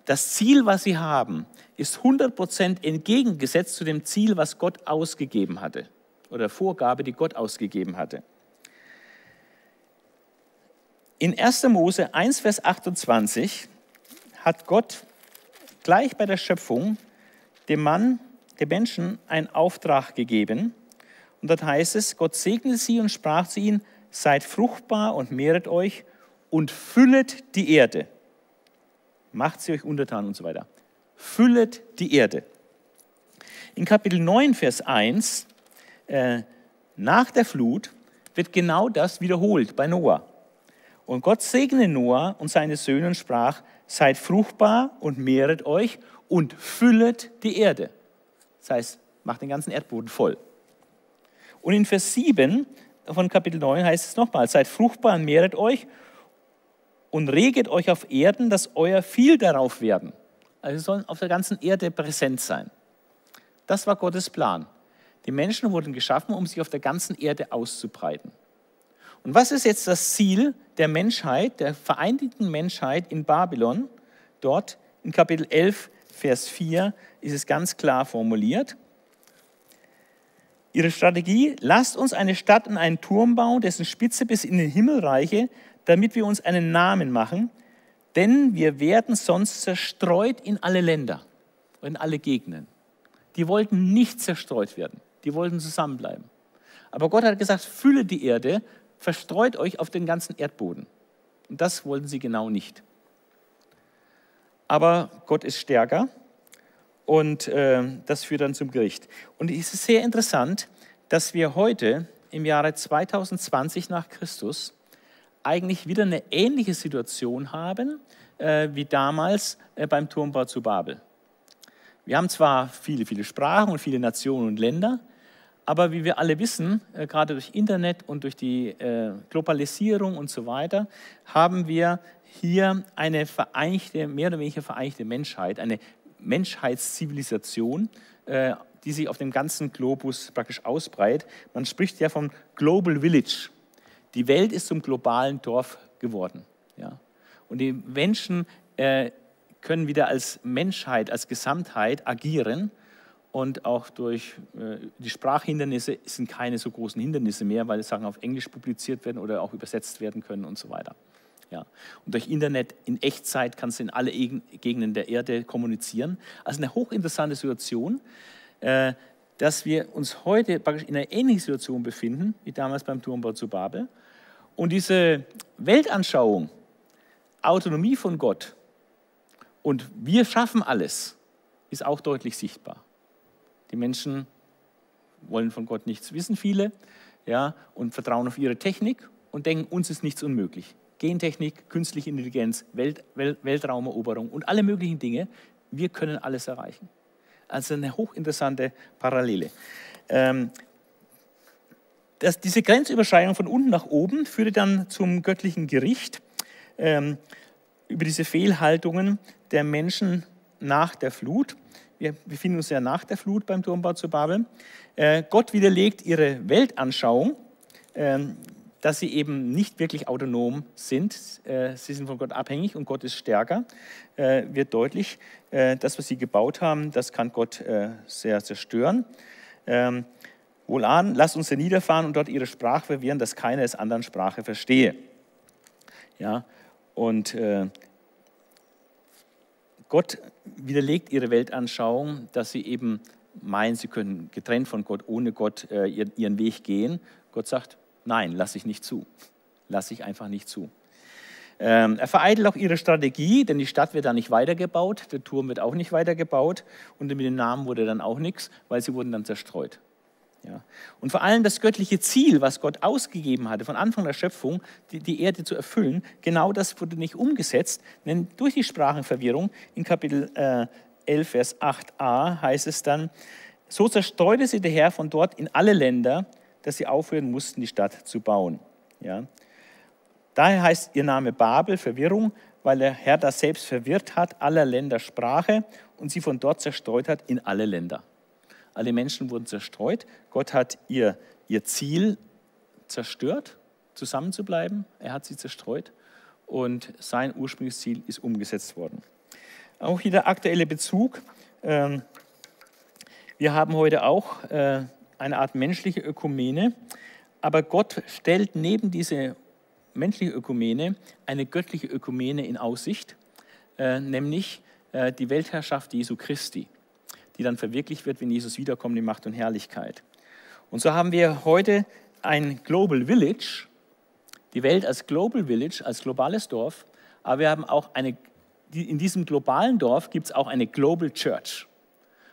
Das Ziel, was sie haben, ist 100% entgegengesetzt zu dem Ziel, was Gott ausgegeben hatte oder Vorgabe, die Gott ausgegeben hatte. In 1. Mose 1, Vers 28 hat Gott gleich bei der Schöpfung dem Mann, dem Menschen einen Auftrag gegeben. Und dort heißt es, Gott segnete sie und sprach zu ihnen, seid fruchtbar und mehret euch und füllet die Erde. Macht sie euch untertan und so weiter. Füllet die Erde. In Kapitel 9, Vers 1, äh, nach der Flut, wird genau das wiederholt bei Noah. Und Gott segne Noah und seine Söhne und sprach, seid fruchtbar und mehret euch und füllet die Erde. Das heißt, macht den ganzen Erdboden voll. Und in Vers 7 von Kapitel 9 heißt es nochmal, seid fruchtbar und mehret euch und reget euch auf Erden, dass euer viel darauf werden. Also sie sollen auf der ganzen Erde präsent sein. Das war Gottes Plan. Die Menschen wurden geschaffen, um sich auf der ganzen Erde auszubreiten. Und was ist jetzt das Ziel der Menschheit, der vereinigten Menschheit in Babylon? Dort in Kapitel 11, Vers 4 ist es ganz klar formuliert. Ihre Strategie, lasst uns eine Stadt und einen Turm bauen, dessen Spitze bis in den Himmel reiche, damit wir uns einen Namen machen, denn wir werden sonst zerstreut in alle Länder, in alle Gegenden. Die wollten nicht zerstreut werden, die wollten zusammenbleiben. Aber Gott hat gesagt, fülle die Erde, verstreut euch auf den ganzen Erdboden. Und das wollten sie genau nicht. Aber Gott ist stärker und äh, das führt dann zum Gericht. Und es ist sehr interessant, dass wir heute im Jahre 2020 nach Christus eigentlich wieder eine ähnliche Situation haben äh, wie damals äh, beim Turmbau zu Babel. Wir haben zwar viele, viele Sprachen und viele Nationen und Länder, aber wie wir alle wissen, äh, gerade durch Internet und durch die äh, Globalisierung und so weiter, haben wir hier eine vereinigte, mehr oder weniger vereinigte Menschheit, eine Menschheitszivilisation, äh, die sich auf dem ganzen Globus praktisch ausbreitet. Man spricht ja vom Global Village. Die Welt ist zum globalen Dorf geworden. Ja? Und die Menschen können wieder als Menschheit, als Gesamtheit agieren und auch durch äh, die Sprachhindernisse sind keine so großen Hindernisse mehr, weil Sachen auf Englisch publiziert werden oder auch übersetzt werden können und so weiter. Ja. Und durch Internet in Echtzeit kannst du in alle Gegenden der Erde kommunizieren. Also eine hochinteressante Situation, äh, dass wir uns heute praktisch in einer ähnlichen Situation befinden wie damals beim Turmbau zu Babel. Und diese Weltanschauung, Autonomie von Gott und wir schaffen alles, ist auch deutlich sichtbar. Die Menschen wollen von Gott nichts wissen, viele, ja, und vertrauen auf ihre Technik und denken, uns ist nichts unmöglich. Gentechnik, künstliche Intelligenz, Welt, Welt, Weltraumeroberung und alle möglichen Dinge, wir können alles erreichen. Also eine hochinteressante Parallele. Ähm, das, diese Grenzüberschreitung von unten nach oben führte dann zum göttlichen Gericht ähm, über diese Fehlhaltungen der Menschen nach der Flut. Wir befinden uns ja nach der Flut beim Turmbau zu Babel. Äh, Gott widerlegt ihre Weltanschauung, äh, dass sie eben nicht wirklich autonom sind. Äh, sie sind von Gott abhängig und Gott ist stärker. Äh, wird deutlich, äh, das, was sie gebaut haben, das kann Gott äh, sehr zerstören. Ähm, Wohlan, lasst uns niederfahren und dort ihre Sprache verwirren, dass keiner des anderen Sprache verstehe. Ja, und Gott widerlegt ihre Weltanschauung, dass sie eben meinen, sie können getrennt von Gott, ohne Gott äh, ihren Weg gehen. Gott sagt, nein, lasse ich nicht zu. Lasse ich einfach nicht zu. Ähm, er vereitelt auch ihre Strategie, denn die Stadt wird da nicht weitergebaut, der Turm wird auch nicht weitergebaut und mit den Namen wurde dann auch nichts, weil sie wurden dann zerstreut. Ja. Und vor allem das göttliche Ziel, was Gott ausgegeben hatte, von Anfang der Schöpfung, die, die Erde zu erfüllen, genau das wurde nicht umgesetzt, denn durch die Sprachenverwirrung in Kapitel äh, 11, Vers 8a heißt es dann, so zerstreute sie der Herr von dort in alle Länder, dass sie aufhören mussten, die Stadt zu bauen. Ja. Daher heißt ihr Name Babel, Verwirrung, weil der Herr das selbst verwirrt hat, aller Länder Sprache und sie von dort zerstreut hat in alle Länder. Alle Menschen wurden zerstreut. Gott hat ihr, ihr Ziel zerstört, zusammenzubleiben. Er hat sie zerstreut und sein ursprüngliches Ziel ist umgesetzt worden. Auch hier der aktuelle Bezug. Ähm, wir haben heute auch äh, eine Art menschliche Ökumene, aber Gott stellt neben diese menschliche Ökumene eine göttliche Ökumene in Aussicht, äh, nämlich äh, die Weltherrschaft Jesu Christi die dann verwirklicht wird, wenn Jesus wiederkommt in Macht und Herrlichkeit. Und so haben wir heute ein Global Village, die Welt als Global Village, als globales Dorf, aber wir haben auch eine, in diesem globalen Dorf gibt es auch eine Global Church.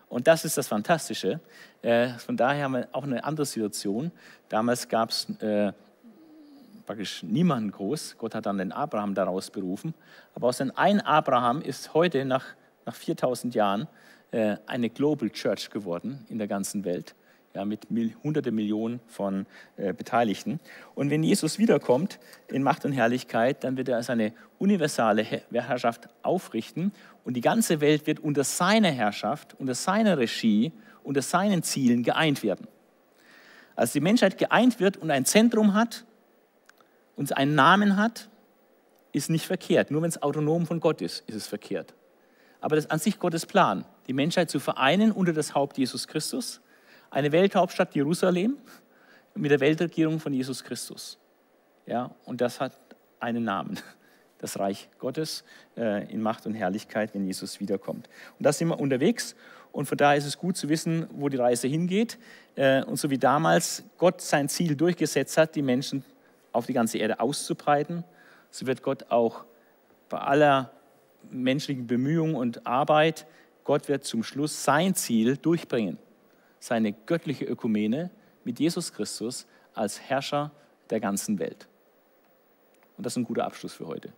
Und das ist das Fantastische. Äh, von daher haben wir auch eine andere Situation. Damals gab es äh, praktisch niemanden groß. Gott hat dann den Abraham daraus berufen. Aber aus dem einen Abraham ist heute nach, nach 4000 Jahren eine Global Church geworden in der ganzen Welt, ja, mit hunderte Millionen von äh, Beteiligten. Und wenn Jesus wiederkommt in Macht und Herrlichkeit, dann wird er seine universale Herrschaft aufrichten und die ganze Welt wird unter seiner Herrschaft, unter seiner Regie, unter seinen Zielen geeint werden. Als die Menschheit geeint wird und ein Zentrum hat und einen Namen hat, ist nicht verkehrt. Nur wenn es autonom von Gott ist, ist es verkehrt. Aber das ist an sich Gottes Plan, die Menschheit zu vereinen unter das Haupt Jesus Christus, eine Welthauptstadt Jerusalem mit der Weltregierung von Jesus Christus. Ja, und das hat einen Namen, das Reich Gottes äh, in Macht und Herrlichkeit, wenn Jesus wiederkommt. Und da sind wir unterwegs und von daher ist es gut zu wissen, wo die Reise hingeht. Äh, und so wie damals Gott sein Ziel durchgesetzt hat, die Menschen auf die ganze Erde auszubreiten, so wird Gott auch bei aller menschlichen Bemühungen und Arbeit, Gott wird zum Schluss sein Ziel durchbringen. Seine göttliche Ökumene mit Jesus Christus als Herrscher der ganzen Welt. Und das ist ein guter Abschluss für heute.